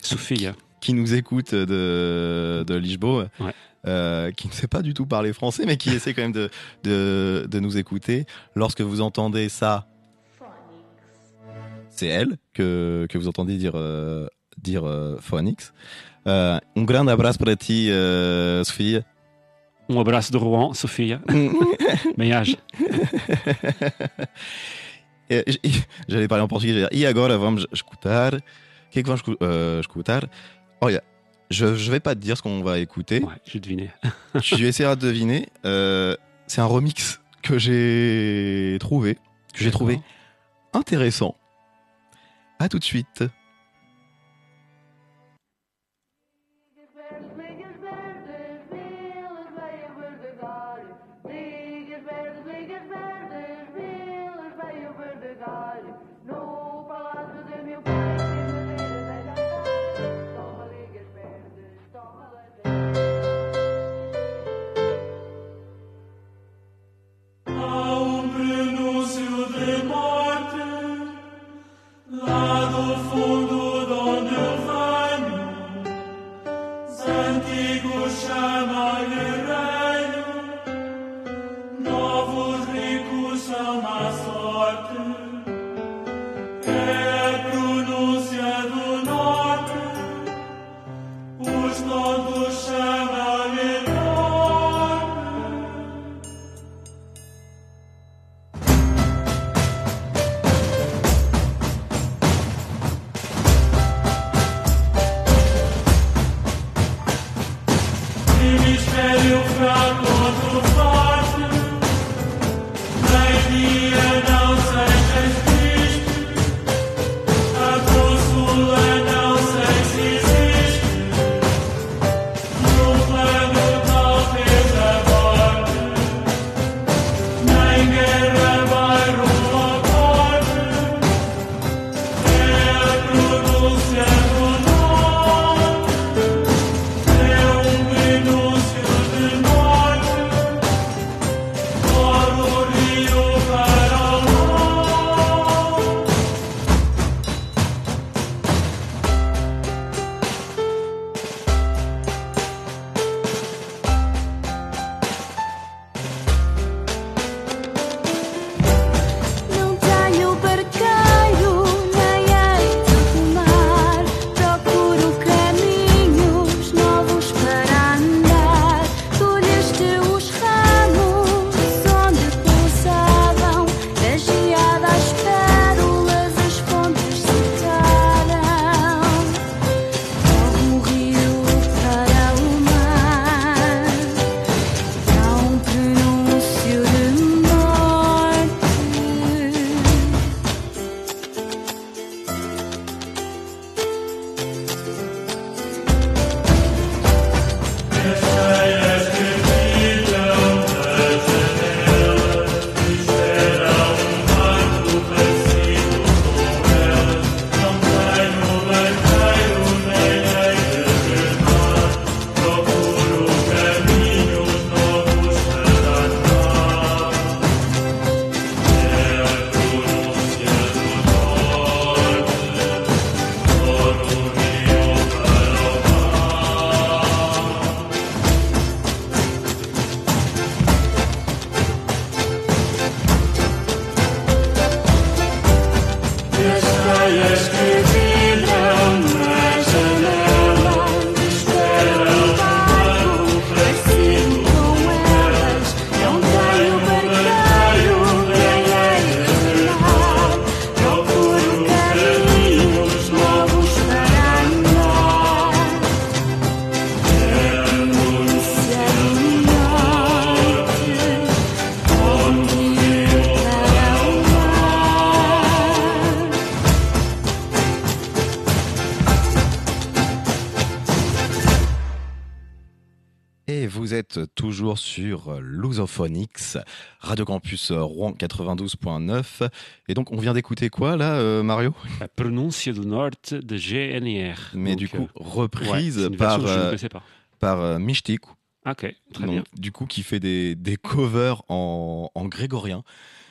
Sophie, hein. qui nous écoute de, de Lisboa, Ouais. euh, qui ne sait pas du tout parler français, mais qui essaie quand même de, de, de nous écouter. Lorsque vous entendez ça, c'est elle que, que vous entendez dire, euh, dire euh, Phoenix. Euh, un grand abraço para ti, euh, Sophie. um abraço de Rouen, Sophia, Meiage. É, j- J'allais parler en portugais, j'allais dire, e agora vamos escutar. Que é que vamos escu- euh, escutar? Olha, je, je vais pas te dire ce qu'on va écouter. Ouais, j'ai deviné. tu essaieras de deviner. Euh, c'est un remix que j'ai trouvé, que j'ai trouvé intéressant. À tout de suite. Radio Campus Rouen 92.9. Et donc, on vient d'écouter quoi, là, euh, Mario? La prononce du Nord de GNR. Mais Donc, du coup, euh, reprise ouais, par, euh, par. Ok, très donc, bien. Du coup, qui fait des, des covers en, en grégorien.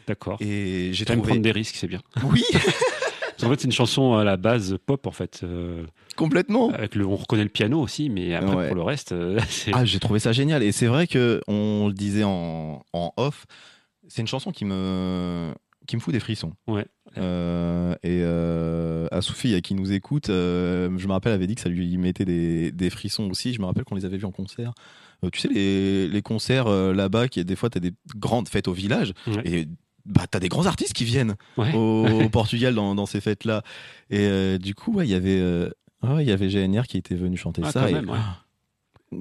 D'accord. Et j'ai trouvé... prendre des risques, c'est bien. Oui, En fait, c'est une chanson à la base pop, en fait. euh, complètement. avec le, on reconnaît le piano aussi, mais après, Ouais. pour le reste, euh, c'est. Ah, j'ai trouvé ça génial. Et c'est vrai que on le disait en, en off, c'est une chanson qui me, qui me fout des frissons. Ouais. Euh, et euh, à Sophie, à qui nous écoute, euh, je me rappelle, avait dit que ça lui mettait des, des frissons aussi. Je me rappelle qu'on les avait vus en concert. Euh, tu sais, les, les concerts euh, là-bas, qui des fois, tu as des grandes fêtes au village. Ouais. Et bah, tu as des grands artistes qui viennent Ouais. au, au Portugal dans, dans ces fêtes-là. Et euh, du coup, ouais, il y avait, euh, il y avait GNR qui était venu chanter Ah, ça. quand et- même, ouais.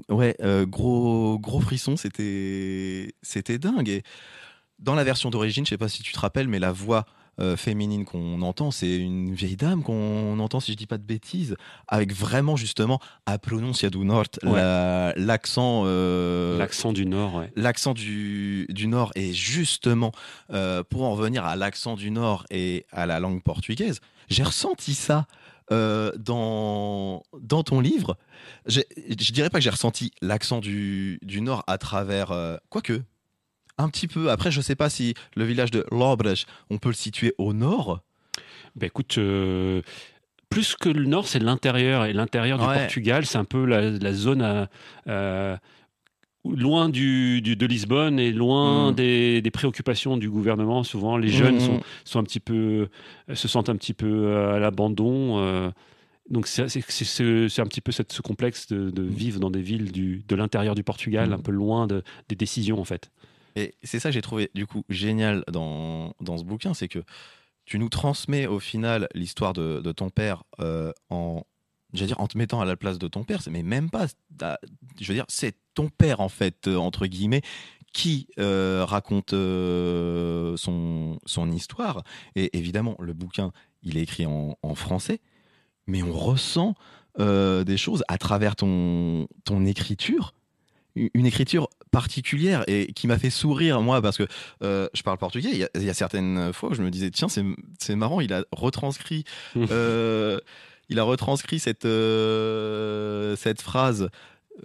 Ouais, euh, gros gros frisson, c'était c'était dingue. Et dans la version d'origine, je sais pas si tu te rappelles, mais la voix euh, féminine qu'on entend, c'est une vieille dame qu'on entend, si je dis pas de bêtises, avec vraiment justement à prononcia du Nord, Ouais. la- l'accent. euh, L'accent du Nord, ouais. L'accent du, du Nord et justement euh, pour en revenir à l'accent du Nord et à la langue portugaise, j'ai ressenti ça euh, dans, dans ton livre. Je dirais pas que j'ai ressenti l'accent du, du Nord à travers... euh, quoique, un petit peu. Après, je sais pas si le village de Lobres, on peut le situer au Nord. Ben écoute, euh, plus que le nord, c'est l'intérieur. Et l'intérieur du Ouais. Portugal, c'est un peu la, la zone à, euh, loin du, du- de Lisbonne et loin Mm. des, des préoccupations du gouvernement. Souvent, les jeunes Mhm. sont, sont un petit peu, euh, se sentent un petit peu euh, à l'abandon. euh, donc c'est un petit peu cette- ce complexe de, de vivre dans des villes du, de l'intérieur du Portugal, un peu loin de- des décisions en fait. Et c'est ça que j'ai trouvé du coup génial dans, dans ce bouquin, c'est que tu nous transmets au final l'histoire de, de ton père euh, en, dire, en te mettant à la place de ton père, mais même pas. Je veux dire, c'est ton père en fait, euh, entre guillemets, qui euh, raconte son, son histoire. Et évidemment, le bouquin, il est écrit en, en français, mais on ressent des choses à travers ton, ton écriture une écriture particulière et qui m'a fait sourire moi parce que euh, je parle portugais il y, a, il y a certaines fois où je me disais tiens c'est c'est marrant il a retranscrit euh, il a retranscrit cette euh, cette phrase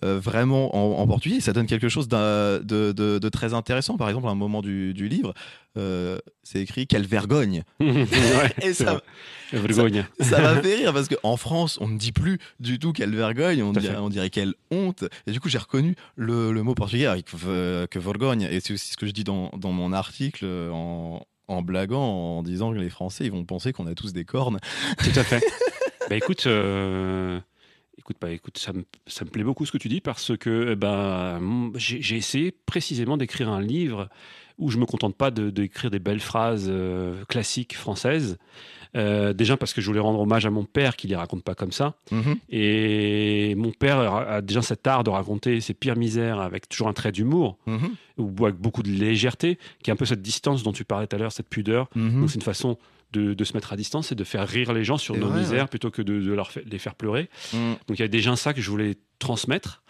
euh, vraiment en, en portugais ça donne quelque chose de, de, de très intéressant par exemple à un moment du, du livre euh, c'est écrit quelle vergogne Ouais, et ça. Vergogne. ça m'a fait rire parce qu'en France, on ne dit plus du tout quelle vergogne, on dirait, fait. on dirait quelle honte. Et du coup, j'ai reconnu le, le mot portugais avec que vergogne. Et c'est aussi ce que je dis dans, dans mon article euh, en, en blaguant, en disant que les Français, ils vont penser qu'on a tous des cornes. Tout à fait. bah écoute, euh, écoute, bah écoute, ça me, ça me plaît beaucoup ce que tu dis parce que mm, j'ai essayé précisément d'écrire un livre où je me contente pas de- d'écrire des belles phrases euh, classiques françaises. Euh, déjà parce que je voulais rendre hommage à mon père qui les raconte pas comme ça. Mhm. Et mon père a déjà cet art de raconter ses pires misères avec toujours un trait d'humour Mhm. ou avec beaucoup de légèreté, qui est un peu cette distance dont tu parlais tout à l'heure, cette pudeur. Mhm. Donc c'est une façon de, de se mettre à distance et de faire rire les gens sur nos vrai, misères ouais. plutôt que de, de leur fa- les faire pleurer. Mhm. Donc il y a déjà ça que je voulais transmettre.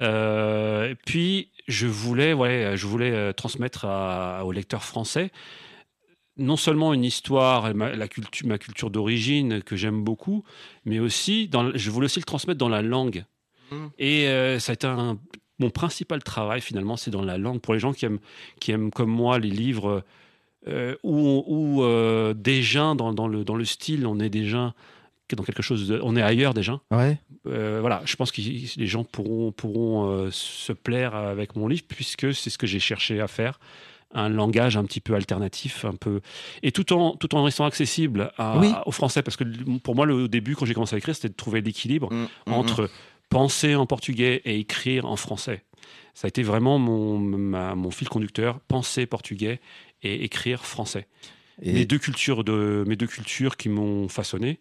Euh, puis je voulais, ouais, je voulais euh, transmettre à- aux lecteurs français non seulement une histoire, ma, la culture, ma culture d'origine que j'aime beaucoup, mais aussi, dans, je voulais aussi le transmettre dans la langue. Mhm. Et euh, ça a été un- mon principal travail finalement, c'est dans la langue. Pour les gens qui aiment, qui aiment comme moi les livres euh, où, où euh, déjà dans, dans le, dans le style, on est déjà dans quelque chose, de- on est ailleurs déjà. Ouais. Euh, voilà, je pense que les gens pourront, pourront euh, se plaire avec mon livre puisque c'est ce que j'ai cherché à faire. Un langage un petit peu alternatif, un peu. Et tout en, tout en restant accessible à- Oui. aux Français. Parce que pour moi, le au début, quand j'ai commencé à écrire, c'était de trouver l'équilibre Mhm. entre penser en portugais et écrire en français. Ça a été vraiment mon, ma- mon fil conducteur, penser portugais et écrire français. Et- Mes deux cultures de mes deux cultures qui m'ont façonné,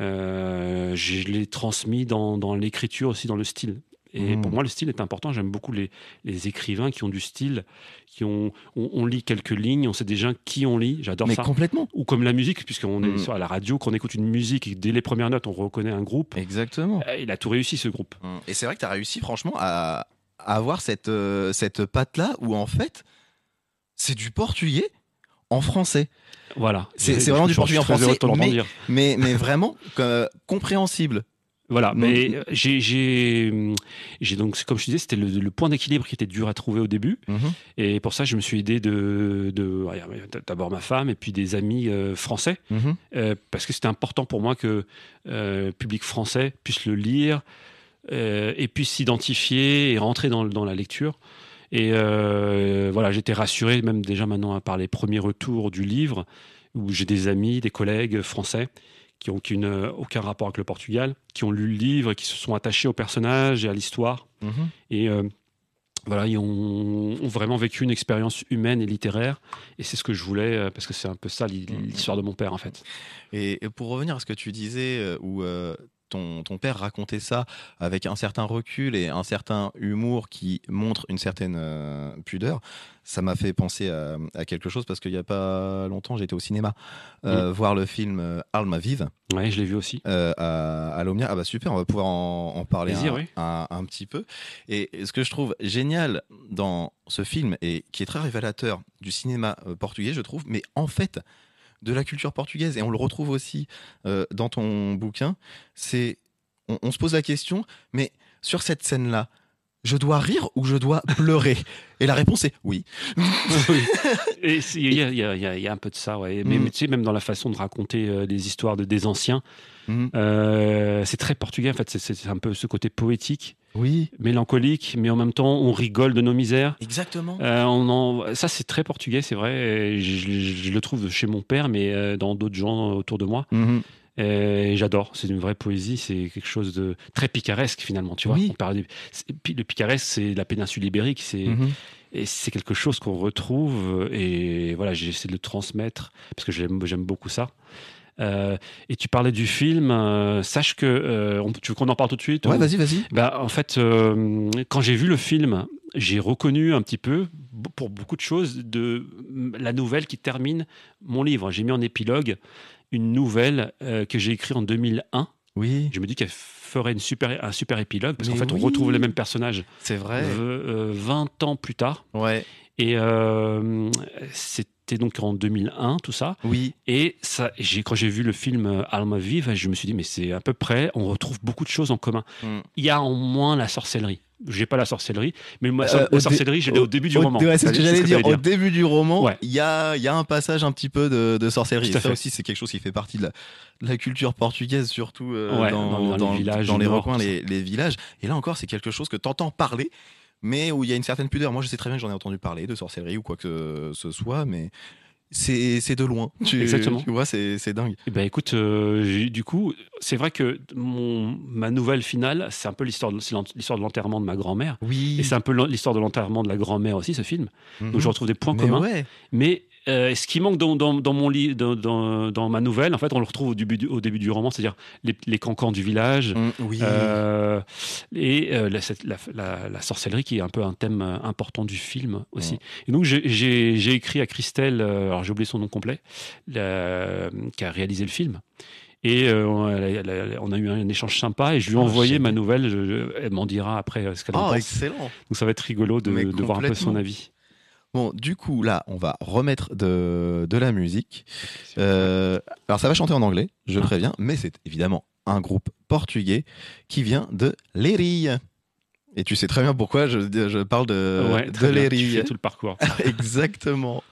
euh, je l'ai transmis dans, dans l'écriture aussi dans le style. Et Mhm. pour moi, le style est important. J'aime beaucoup les, les écrivains qui ont du style, qui ont on, on lit quelques lignes, on sait déjà qui on lit. J'adore ça. complètement. Ou comme la musique, puisqu'on est Mhm. sur à la radio, qu'on écoute une musique et dès les premières notes, on reconnaît un groupe. Exactement. Euh, Il a tout réussi ce groupe. Et c'est vrai que tu as réussi franchement à, avoir cette, euh, cette patte-là où en fait, c'est du portugais en français. Voilà. C'est- vraiment du portugais en français, mais- dire. Mais, mais vraiment euh, compréhensible. Voilà, mais euh, j'ai, donc, comme je disais, c'était le, le point d'équilibre qui était dur à trouver au début. Mhm. Et pour ça, je me suis aidé de, d'abord ma femme et puis des amis euh, français, Mhm. euh, parce que c'était important pour moi que euh, le public français puisse le lire euh, et puisse s'identifier et rentrer dans, dans la lecture. Et euh, voilà, j'étais rassuré, même déjà maintenant par les premiers retours du livre, où j'ai des amis, des collègues français qui n'ont aucun rapport avec le Portugal, qui ont lu le livre et qui se sont attachés au personnage et à l'histoire. Mhm. Et euh, voilà, ils ont, ont vraiment vécu une expérience humaine et littéraire. Et c'est ce que je voulais, euh, parce que c'est un peu ça l'hi- l'histoire de mon père, en fait. Et, pour revenir à ce que tu disais, où euh, ton, ton père racontait ça avec un certain recul et un certain humour qui montre une certaine euh, pudeur, ça m'a fait penser à, à quelque chose parce qu'il n'y a pas longtemps, j'étais au cinéma euh, voir le film euh, Alma Vive Ouais, je l'ai vu aussi. euh, à, à l'Omnia. Ah bah super, on va pouvoir en, en parler Plaisir, un, oui. un- un petit peu. Et ce que je trouve génial dans ce film et qui est très révélateur du cinéma portugais, je trouve, mais en fait de la culture portugaise, et on le retrouve aussi euh, dans ton bouquin, c'est on, on se pose la question, mais sur cette scène-là, je dois rire ou je dois pleurer? Et la réponse est oui. Il y, a- y y y un peu de ça, ouais. Mais, Mm. mais tu sais, même dans la façon de raconter euh, les histoires de, des anciens, Mhm. euh, c'est très portugais, en fait. C'est un peu ce côté poétique, Oui, mélancolique, mais en même temps, on rigole de nos misères. exactement. Euh, on en- Ça, c'est très portugais, c'est vrai. Je, le trouve chez mon père, mais euh, dans d'autres gens autour de moi. Mhm. Et j'adore. C'est une vraie poésie. C'est quelque chose de très picaresque, finalement. Tu vois, Oui. on parle puis le picaresque, c'est la péninsule ibérique. C'est Mhm. c'est quelque chose qu'on retrouve. Et voilà, j'ai essayé de le transmettre parce que j'aime beaucoup ça. Euh, et tu parlais du film. euh, sache que euh, on- tu veux qu'on en parle tout de suite Ouais, ou- vas-y, vas-y. bah, en fait, quand j'ai vu le film, j'ai reconnu un petit peu, pour beaucoup de choses, de la nouvelle qui termine mon livre. J'ai mis en épilogue une nouvelle euh, que j'ai écrite en 2001. Oui, Je me dis qu'elle ferait une super, un super épilogue, parce qu'en fait, on retrouve les mêmes personnages c'est vrai. v- euh, 20 ans plus tard. Ouais, Et euh, c'était donc en 2001, tout ça. oui. Et ça, j'ai, quand j'ai vu le film euh, Alma Vive, je me suis dit, mais c'est à peu près, on retrouve beaucoup de choses en commun. Mm. Il y a en moins la sorcellerie. J'ai pas la sorcellerie, mais moi, Euh, la sorcellerie, je l'ai au début du Au- roman. ouais, c'est ce que j'allais dire. Au début du roman, il Ouais. y, a, il y a un passage un petit peu de, de sorcellerie. Ça fait. aussi, c'est quelque chose qui fait partie de la, de la culture portugaise, surtout euh, Ouais, dans, dans- dans les villages dans les Nord, recoins, les, les villages. Et là encore, c'est quelque chose que tu entends parler, mais où il y a une certaine pudeur. Moi, je sais très bien que j'en ai entendu parler de sorcellerie ou quoi que ce soit, mais c'est de loin. Tu, Exactement. Tu vois, c'est c'est dingue. Eh ben écoute, euh, du coup, c'est vrai que mon, ma nouvelle finale, c'est un peu l'histoire de, l'enterrement de ma grand-mère. Oui. Et c'est un peu l'histoire de l'enterrement de la grand-mère aussi, ce film. Mhm. Donc je retrouve des points Mais communs. ouais. Mais euh, ce qui manque dans, dans, dans mon lit, dans, ma nouvelle, en fait, on le retrouve au début du, au début du roman, c'est-à-dire les, les cancans du village. Mm, oui. euh, et euh, la, cette- la- la- la sorcellerie qui est un peu un thème important du film aussi. Mm. Et donc j'ai- écrit à Christelle, alors j'ai oublié son nom complet, qui a réalisé le film. Et euh, on, a- on eu un échange sympa et je lui ai Ah, envoyé ma nouvelle. je- je- elle m'en dira après ce qu'elle en Oh, pense. excellent. Donc ça va être rigolo de, voir un peu son avis. Bon, du coup, là, on va remettre de, de la musique. Euh, alors, ça va chanter en anglais, je Ah. préviens, mais c'est évidemment un groupe portugais qui vient de Léry. Et tu sais très bien pourquoi je, je parle de, ouais, de bien. Tu fais tout le parcours. Exactement.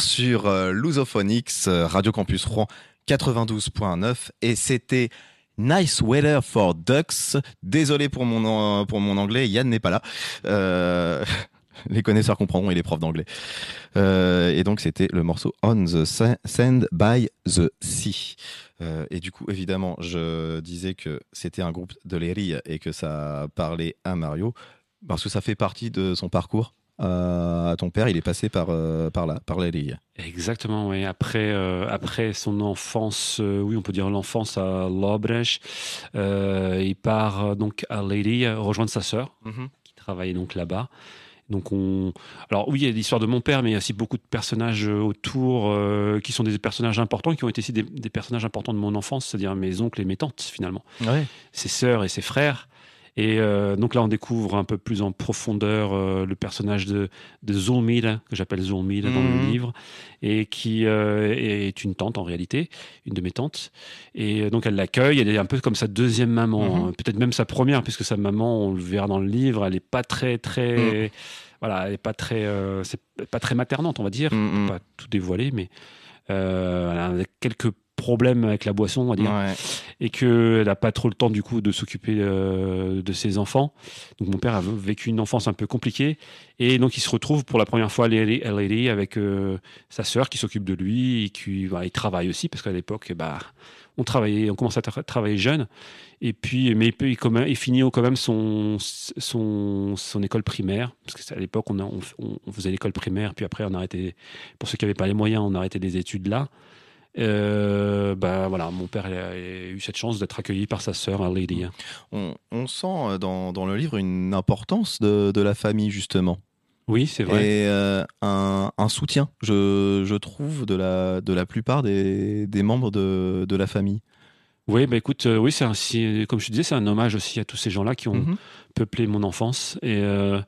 Sur euh, Lusophonix, euh, Radio Campus Rouen 92.9 et c'était Nice Weather for Ducks. Désolé pour mon, pour mon anglais, Yann n'est pas là. Euh, les connaisseurs comprendront, il est prof d'anglais. Et donc c'était le morceau On the Sa- Sand by the Sea. Et du coup, évidemment, je disais que c'était un groupe de Léry et que ça parlait à Mario parce que ça fait partie de son parcours. Euh, ton père, il est passé par, euh, par là, par Léry. Exactement, oui. Après, euh, après son enfance, euh, oui, on peut dire l'enfance à Lobrecht, euh, il part euh, donc à Lady rejoindre sa sœur qui travaillait donc là-bas. Donc on, alors oui, il y a l'histoire de mon père, mais il y a aussi beaucoup de personnages autour euh, qui sont des personnages importants, qui ont été aussi des, des personnages importants de mon enfance, c'est-à-dire mes oncles et mes tantes finalement, Ouais. ses sœurs et ses frères. Et euh, donc là, on découvre un peu plus en profondeur euh, le personnage de, de que j'appelle Zulmira dans Mhm. le livre, et qui euh, est une tante en réalité, une de mes tantes. Et donc elle l'accueille, elle est un peu comme sa deuxième maman, Mhm. hein, peut-être même sa première, puisque sa maman, on le verra dans le livre, elle est pas très très, voilà, elle est pas très, c'est pas très maternante, on va dire, mm. pas tout dévoiler, mais euh, elle a quelques problèmes avec la boisson, on va dire Ouais. et qu'elle n'a pas trop le temps du coup de s'occuper euh, de ses enfants. Donc mon père a vécu une enfance un peu compliquée et donc il se retrouve pour la première fois à LA avec euh, sa sœur qui s'occupe de lui et qui bah, il travaille aussi parce qu'à l'époque bah on travaillait, on commençait à tra- travailler jeune et puis mais il, finit quand même son son, son école primaire parce que c'est à l'époque on, a- on, on faisait l'école primaire puis après on arrêtait pour ceux qui n'avaient pas les moyens on arrêtait des études là. Euh, bah voilà, mon père a, a eu cette chance d'être accueilli par sa sœur, Lady. On, on sent euh, dans, dans le livre une importance de, de la famille, justement. Oui, c'est vrai. Et euh, un, un soutien, je, je trouve, de la, de la plupart des, des membres de, de la famille. Oui, bah écoute, euh, oui, c'est comme je te disais, c'est un hommage aussi à tous ces gens-là qui ont Mhm. peuplé mon enfance. Et, euh,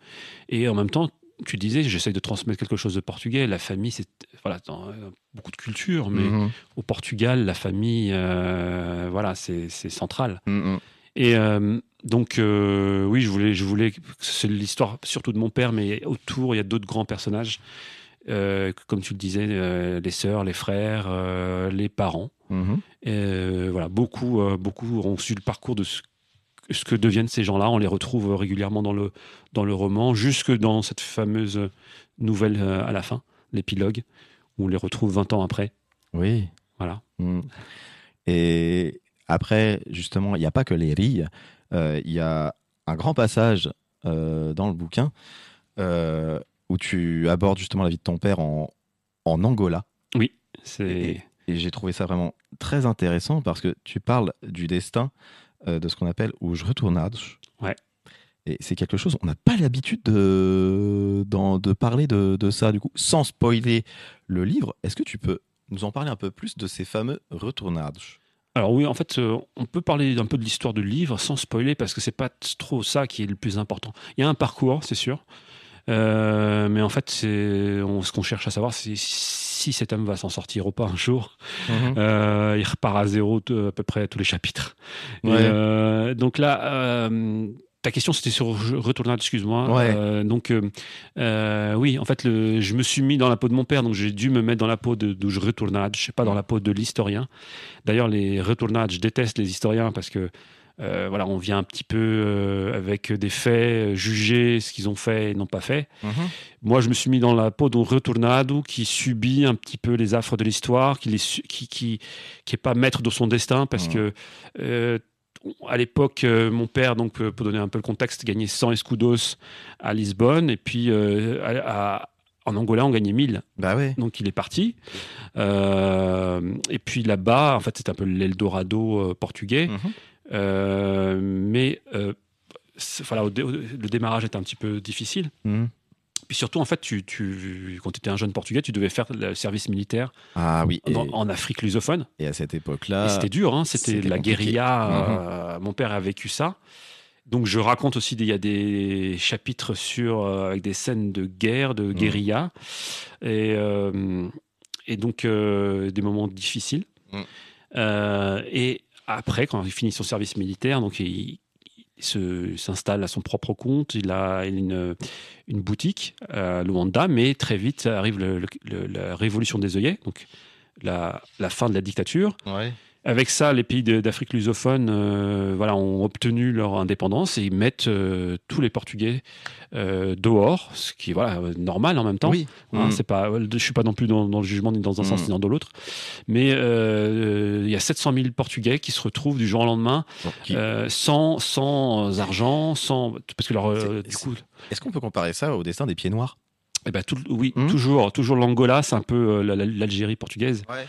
et en même temps, tu disais, j'essaye de transmettre quelque chose de portugais. La famille, c'est voilà, dans, euh, beaucoup de culture, mais Mhm. au Portugal, la famille, euh, voilà, c'est c'est central. Mhm. Et euh, donc, euh, oui, je voulais, je voulais, c'est l'histoire surtout de mon père, mais autour, il y a d'autres grands personnages. Comme tu le disais, les sœurs, les frères, les parents. Mhm. Voilà, beaucoup, beaucoup ont su le parcours de ce, ce que deviennent ces gens-là. On les retrouve régulièrement dans le, dans le roman, jusque dans cette fameuse nouvelle euh, à la fin, l'épilogue, où on les retrouve 20 ans après. Oui. Voilà. Mhm. Et après, justement, il n'y a pas que les rilles. Euh, Il y a un grand passage euh, dans le bouquin euh, où tu abordes justement la vie de ton père en, en Angola. C'est Et, et j'ai trouvé ça vraiment très intéressant parce que tu parles du destin de ce qu'on appelle ou je retournage. Ouais. Et c'est quelque chose, on n'a pas l'habitude de, de parler de, de ça, du coup, sans spoiler le livre. Est-ce que tu peux nous en parler un peu plus de ces fameux retournages Alors oui, en fait, euh, on peut parler un peu de l'histoire du livre sans spoiler parce que c'est pas trop ça qui est le plus important. Il y a un parcours, c'est sûr, Euh, mais en fait, c'est ce qu'on cherche à savoir, c'est si cet homme va s'en sortir ou pas un jour. Euh, il repart à zéro t- à peu près tous les chapitres. Et, euh, donc là. euh, ta question c'était sur Retournade, excuse-moi. Ouais. Euh, donc euh, euh, oui, en fait, le, je me suis mis dans la peau de mon père, donc j'ai dû me mettre dans la peau de, de Retournade, je sais pas dans la peau de l'historien. D'ailleurs, les Retournades, je déteste les historiens parce que euh, voilà, on vient un petit peu euh, avec des faits, euh, juger ce qu'ils ont fait et n'ont pas fait. Moi, je me suis mis dans la peau d'un retournado qui subit un petit peu les affres de l'histoire, qui, les su- qui, qui, qui est pas maître de son destin parce Mhm. que euh, à l'époque, euh, mon père, donc euh, pour donner un peu le contexte, gagnait 100 escudos à Lisbonne et puis euh, à- à- en Angola, on gagnait 1000. Bah ouais. Donc il est parti. Et puis là-bas, en fait, c'est un peu l'Eldorado portugais. Mhm. Mais euh, voilà, au dé- au- le démarrage était un petit peu difficile. Mhm. Puis surtout, en fait, tu, tu, quand tu étais un jeune Portugais, tu devais faire le service militaire Ah oui. Et, dans- en Afrique lusophone. et à cette Et époque-là, c'était dur, hein, c'était la compliqué. guérilla. Mhm. euh, mon père a vécu ça. Donc je raconte aussi, il y a des chapitres sur, euh, avec des scènes de guerre, de guérilla, et, euh, et donc euh, des moments difficiles. Euh, et après, quand il finit son service militaire, donc il, il s'installe à son propre compte. Il a une, une boutique à Luanda, mais très vite arrive la révolution des œillets, donc la, fin de la dictature. Avec ça, les pays d'Afrique lusophone euh, voilà, ont obtenu leur indépendance et ils mettent euh, tous les Portugais euh, dehors, ce qui est voilà, normal en même temps. Oui. Hein, Mm. c'est pas, je suis pas non plus dans, dans le jugement ni dans un Mm. sens ni dans l'autre, mais il y a 700 000 Portugais qui se retrouvent du jour au lendemain qui- sans, sans argent, sans parce que leur C'est- du coup, Est-ce qu'on peut comparer ça au destin des pieds noirs? Eh ben, tout- oui, Mm. toujours, toujours l'Angola, c'est un peu euh, la- la- l'Algérie portugaise, Ouais.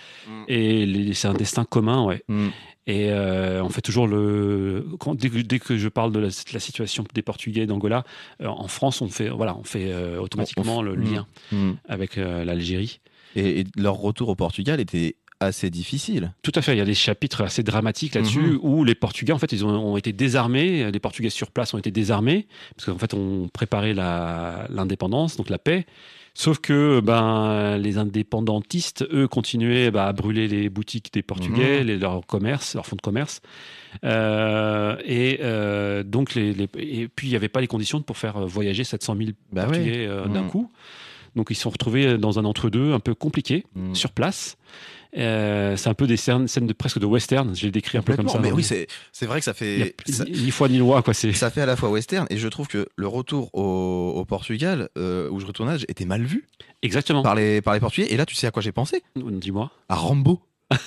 et c'est un destin commun, ouais. Mm. Et euh, on fait toujours le. Quand, dès, que, dès que je parle de la, de la situation des Portugais d'Angola, euh, en France, on fait, voilà, on fait euh, automatiquement On- on- le lien avec euh, l'Algérie. Et, et leur retour au Portugal était assez difficile. Tout à fait. Il y a des chapitres assez dramatiques là-dessus Mhm. où les Portugais, en fait, ils ont, ont été désarmés. Les Portugais sur place ont été désarmés parce qu'en fait, on préparait la- l'indépendance, donc la paix. Sauf que ben, les indépendantistes, eux, continuaient bah, à brûler les boutiques des Portugais, Mhm. les- leurs commerces, leurs fonds de commerce. Euh, et euh, donc, les, les- et puis il n'y avait pas les conditions pour faire voyager 700 000 Bah Portugais euh, d'un Mhm. coup. Donc, ils se sont retrouvés dans un entre-deux un peu compliqué Mm. sur place. Euh, c'est un peu des scènes, scènes de presque de western. J'ai décrit un peu comme ça. Mais dans oui, c'est c'est vrai que ça a fait. ça- ni foi ni loi quoi. C'est ça fait à la fois western et je trouve que le retour au, au Portugal euh, où je retournais était mal vu exactement. par les, par les Portugais. Et là, tu sais à quoi j'ai pensé? Dis-moi À Rambo.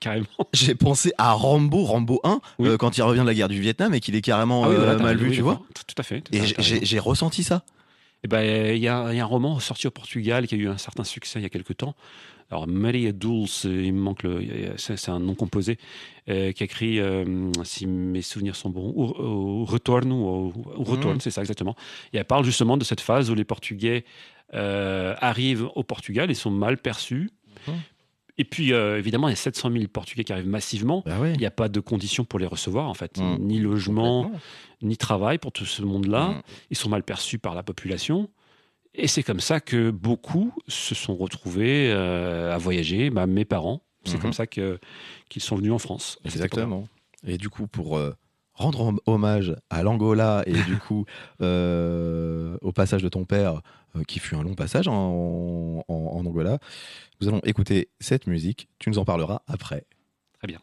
carrément. J'ai pensé à Rambo, Rambo 1, Oui. euh, quand il revient de la guerre du Vietnam et qu'il est carrément Ah oui, euh, voilà, t'as mal vu, tu vois. Tout à fait. Et j'ai ressenti ça. Eh ben, il y, a il y a un roman sorti au Portugal qui a eu un certain succès il y a quelque temps. Alors, Maria Dulce, il me manque le, c'est un nom composé, euh, qui a écrit, euh, si mes souvenirs sont bons, ou, ou Retorno, ou, Retorno, Mhm. c'est ça exactement. Et elle parle justement de cette phase où les Portugais euh, arrivent au Portugal et sont mal perçus. Mhm. Et puis, euh, évidemment, il y a 700 000 Portugais qui arrivent massivement. Bah. Il n'y a pas de conditions pour les recevoir, en fait. Mhm. Ni logement, ni travail pour tout ce monde-là. Mhm. Ils sont mal perçus par la population. Et c'est comme ça que beaucoup se sont retrouvés euh, à voyager. Bah, mes parents, c'est Mhm. comme ça qu'ils sont venus en France. Exactement. Et du coup, pour euh, rendre hom- hommage à l'Angola et du coup euh, au passage de ton père, euh, qui fut un long passage en, en- en Angola, nous allons écouter cette musique. Tu nous en parleras après. Très bien.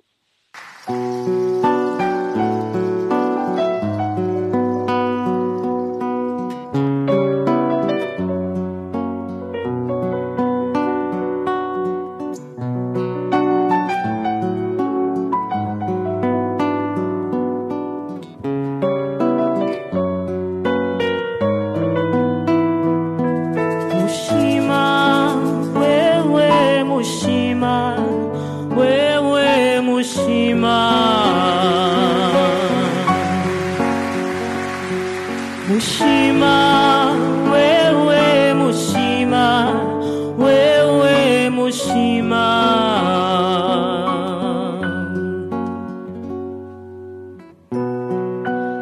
Mushima. Wewe Mushima, Mushima.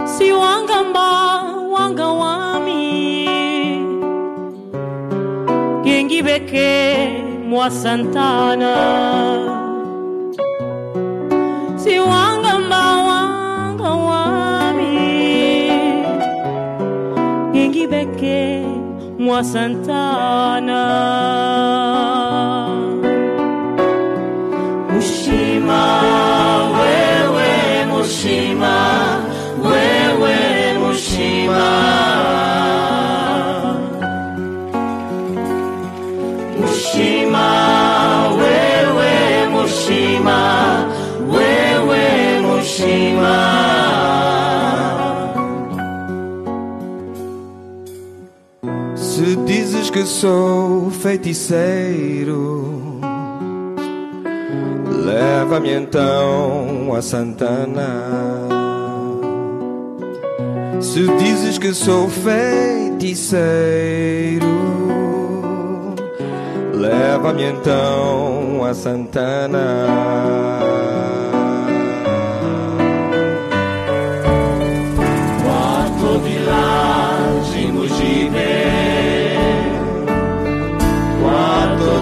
Si wangamba wanga wami Gengi beke mwa Santana Mushima wewe Mushima wewe Mushima, sou feiticeiro, leva-me então a Santana. Se dizes que sou feiticeiro, leva-me então a Santana.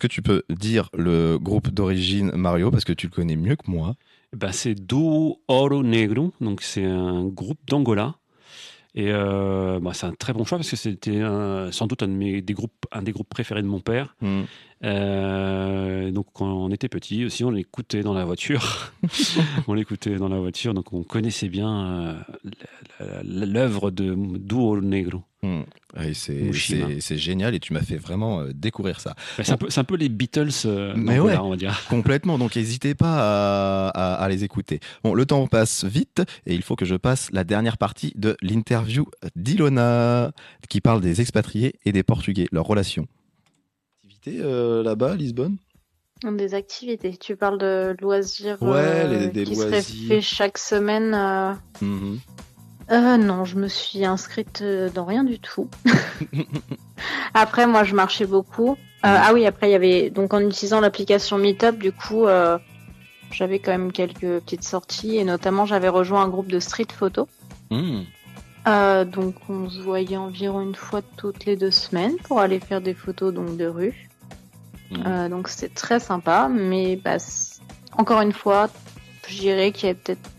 que tu peux dire le groupe d'origine Mario parce que tu le connais mieux que moi Ben, c'est Duo Oro Negro, donc c'est un groupe d'Angola. Et euh, bah, c'est un très bon choix parce que c'était sans doute un, de mes, des groupes, un des groupes préférés de mon père. Hmm. Euh, donc quand on était petit aussi, on l'écoutait dans la voiture. on l'écoutait dans la voiture, donc on connaissait bien euh, l'œuvre de Duo Negro. Hmm. Ouais, c'est génial et tu m'as fait vraiment euh, découvrir ça. Ben, c'est, un peu, c'est un peu les Beatles euh, Mais ouais. on va dire. Complètement, donc n'hésitez pas à, à- à les écouter. Bon, le temps passe vite et il faut que je passe la dernière partie de l'interview d'Ilona qui parle des expatriés et des Portugais, leur relation. Euh, là-bas, à Lisbonne Des activités. Tu parles de loisirs Ouais, euh, les- des qui seraient loisirs. faits chaque semaine. euh, Mhm. Euh, non, je me suis inscrite dans rien du tout. après, moi, je marchais beaucoup. Euh, ah oui, après, il y avait donc en utilisant l'application Meetup, du coup, j'avais quand même quelques petites sorties et notamment, j'avais rejoint un groupe de street photo. Euh, donc, on se voyait environ une fois toutes les deux semaines pour aller faire des photos donc de rue. Mhm. Euh, donc, c'était très sympa, mais bah, encore une fois, je dirais qu'il y a peut-être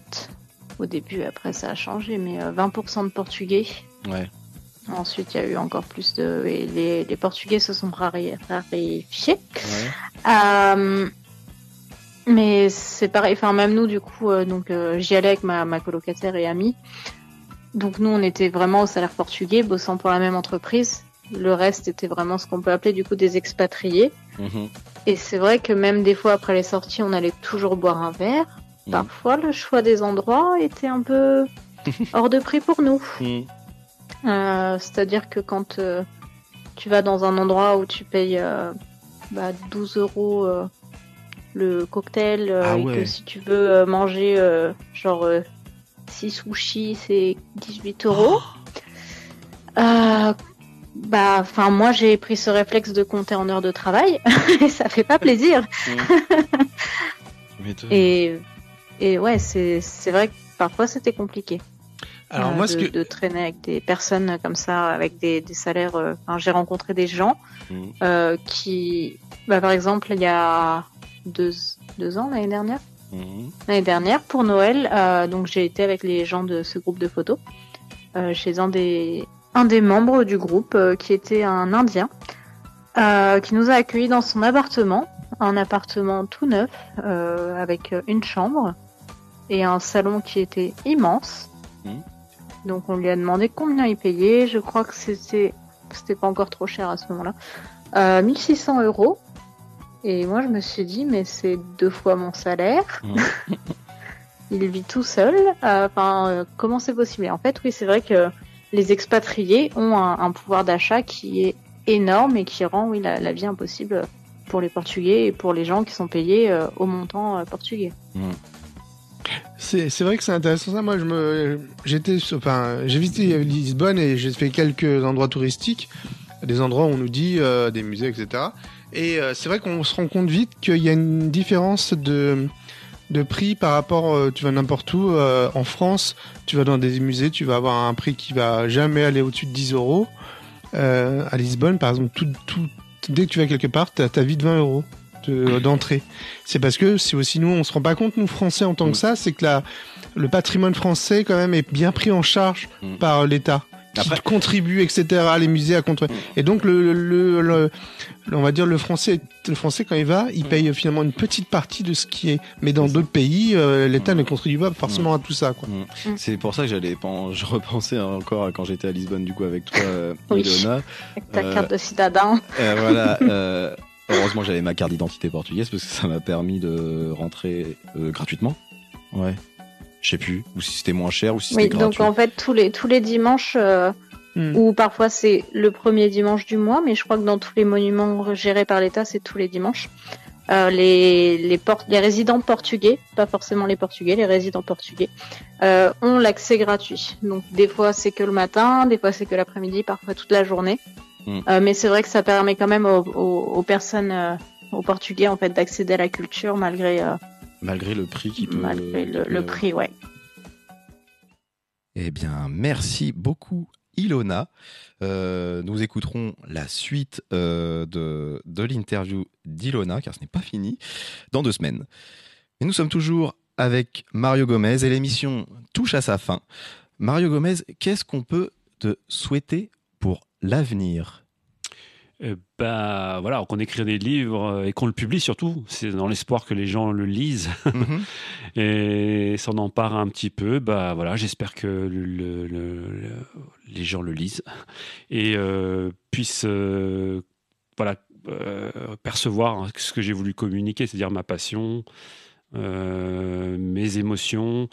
au début, après ça a changé, mais euh, 20% de Portugais. Ouais. Ensuite, il y a eu encore plus de. et les, les Portugais se sont raréfiés. Ouais. Euh, mais c'est pareil, enfin, même nous, du coup, euh, donc euh, j'y allais avec ma, ma colocataire et amie. Donc, nous, on était vraiment au salaire portugais, bossant pour la même entreprise. Le reste était vraiment ce qu'on peut appeler, du coup, des expatriés. Mhm. Et c'est vrai que même des fois, après les sorties, on allait toujours boire un verre. Mhm. Parfois, le choix des endroits était un peu hors de prix pour nous. Mhm. Euh, C'est-à-dire que quand euh, tu vas dans un endroit où tu payes euh, bah, 12 euros le cocktail Ah et que si tu veux manger genre 6 sushis, c'est 18 euros. Euh, bah, enfin, moi j'ai pris ce réflexe de compter en heures de travail et ça fait pas plaisir. Et, et ouais, c'est c'est vrai que parfois c'était compliqué. Alors euh, moi, de, ce que de traîner avec des personnes comme ça, avec des, des salaires. euh, Enfin, j'ai rencontré des gens Mhm. euh, qui, bah, par exemple, il y a deux, deux ans l'année dernière, Mhm. l'année dernière pour Noël, donc j'ai été avec les gens de ce groupe de photos chez un des un des membres du groupe euh, qui était un Indien euh, qui nous a accueillis dans son appartement, un appartement tout neuf euh, avec une chambre et un salon qui était immense. Mhm. Donc on lui a demandé combien il payait. Je crois que c'était c'était pas encore trop cher à ce moment-là. Euh, 1600 euros. Et moi je me suis dit mais c'est deux fois mon salaire. Mhm. il vit tout seul. Euh, Enfin euh, comment c'est possible? Et En fait oui c'est vrai que les expatriés ont un, un pouvoir d'achat qui est énorme et qui rend oui la, la vie impossible pour les Portugais et pour les gens qui sont payés euh, au montant euh, portugais. C'est c'est vrai que c'est intéressant ça. Moi, je me, j'étais, sur- enfin, j'ai visité Lisbonne et j'ai fait quelques endroits touristiques, des endroits où on nous dit euh, des musées, etc. Et euh, c'est vrai qu'on se rend compte vite qu'il y a une différence de de prix par rapport, euh, tu vas n'importe où euh, en France, tu vas dans des musées, tu vas avoir un prix qui va jamais aller au-dessus de 10 euros. Euh, à Lisbonne, par exemple, tout, tout, dès que tu vas quelque part, t'as ta vie de 20 euros de- d'entrée. C'est parce que c'est aussi nous, on se rend pas compte, nous Français, en tant que ça, c'est que la, le patrimoine français quand même est bien pris en charge Mm. par l'État. Qui Après- contribue, etc. Les musées à contre. Et donc le, le, le- le- on va dire le français, le français quand il va, il paye finalement une petite partie de ce qui est. Mais dans d'autres pays, euh, l'État ne contribue pas forcément à tout ça, quoi. Mm. C'est pour ça que j'allais, pen- je repensais encore à quand j'étais à Lisbonne du coup avec toi, euh, Oui. Ilona. Avec ta Euh, carte de citadin. Euh, voilà. euh, heureusement, j'avais ma carte d'identité portugaise parce que ça m'a permis de rentrer euh, gratuitement. Ouais. Je sais plus, ou si c'était moins cher, ou si Oui, c'était donc gratuit. en fait tous les tous les dimanches euh, Hmm. ou parfois c'est le premier dimanche du mois, mais je crois que dans tous les monuments gérés par l'État c'est tous les dimanches. Euh, les les les résidents portugais, pas forcément les portugais, les résidents portugais euh, ont l'accès gratuit. Donc des fois c'est que le matin, des fois c'est que l'après-midi, parfois toute la journée. Hmm. Euh, mais c'est vrai que ça permet quand même aux, aux, aux personnes euh, aux portugais en fait d'accéder à la culture malgré euh, Malgré le prix qui peut. malgré le, peut- prix, ouais. Eh bien, merci beaucoup, Ilona. Euh, nous écouterons la suite euh, de, de l'interview d'Ilona, car ce n'est pas fini, dans deux semaines. Et nous sommes toujours avec Mario Gomez et l'émission touche à sa fin. Mario Gomez, qu'est-ce qu'on peut te souhaiter pour l'avenir? Euh, bah voilà, qu'on écrit des livres euh, et qu'on le publie surtout. C'est dans l'espoir que les gens le lisent Mhm. et s'en emparent un petit peu. Bah voilà, j'espère que le- le- le- le- les gens le lisent et euh, puissent euh, voilà percevoir ce que j'ai voulu communiquer, c'est-à-dire ma passion. Euh, mes émotions,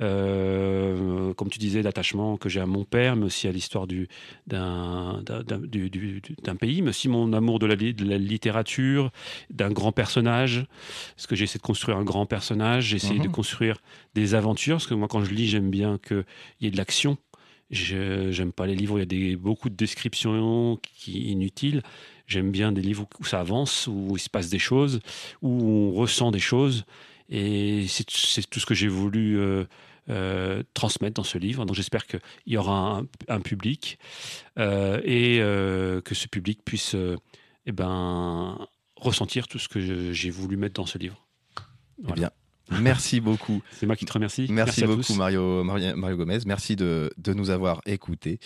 euh, comme tu disais, l'attachement que j'ai à mon père, mais aussi à l'histoire du, d'un, d'un, d'un- du- du- du- d'un pays, mais aussi mon amour de la, li- de la littérature, d'un grand personnage. Parce que j'essaie de construire un grand personnage, j'essaie Mhm. de construire des aventures, parce que moi, quand je lis, j'aime bien qu'il y ait de l'action. Je j'aime pas les livres où il y a des, beaucoup de descriptions qui inutiles. J'aime bien des livres où ça avance, où il se passe des choses, où on ressent des choses. Et c'est tout ce que j'ai voulu euh, euh, transmettre dans ce livre. Donc j'espère qu'il y aura un, un public euh, et que ce public puisse eh ben, ressentir tout ce que j'ai voulu mettre dans ce livre. Eh bien, merci beaucoup. C'est moi qui te remercie. Merci, beaucoup. Mario, Mario, Mario Gomez. Merci de, de nous avoir écoutés.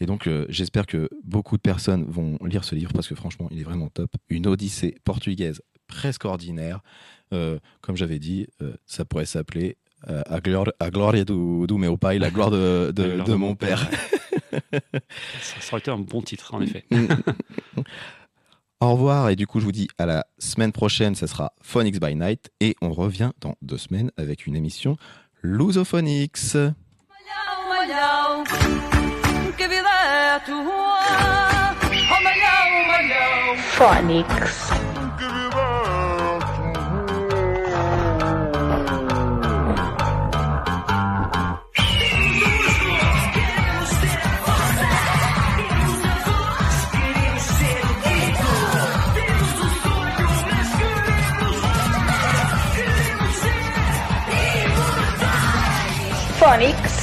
Et donc euh, j'espère que beaucoup de personnes vont lire ce livre parce que franchement il est vraiment top. Une odyssée portugaise presque ordinaire. Euh, comme j'avais dit, euh, ça pourrait s'appeler euh, A Glor- A Gloria do, do meu pai, la gloire de, de, La gloire de mon père. Ça, ça aurait été un bon titre, en effet. Au revoir et du coup je vous dis à la semaine prochaine, ça sera Phonics by Night et on revient dans deux semaines avec une émission Lusophonics. malhão, Phonics.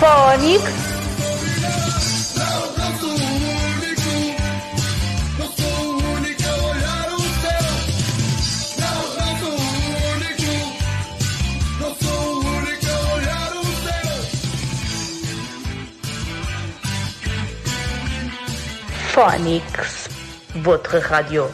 Phonics. Phonics, votre radio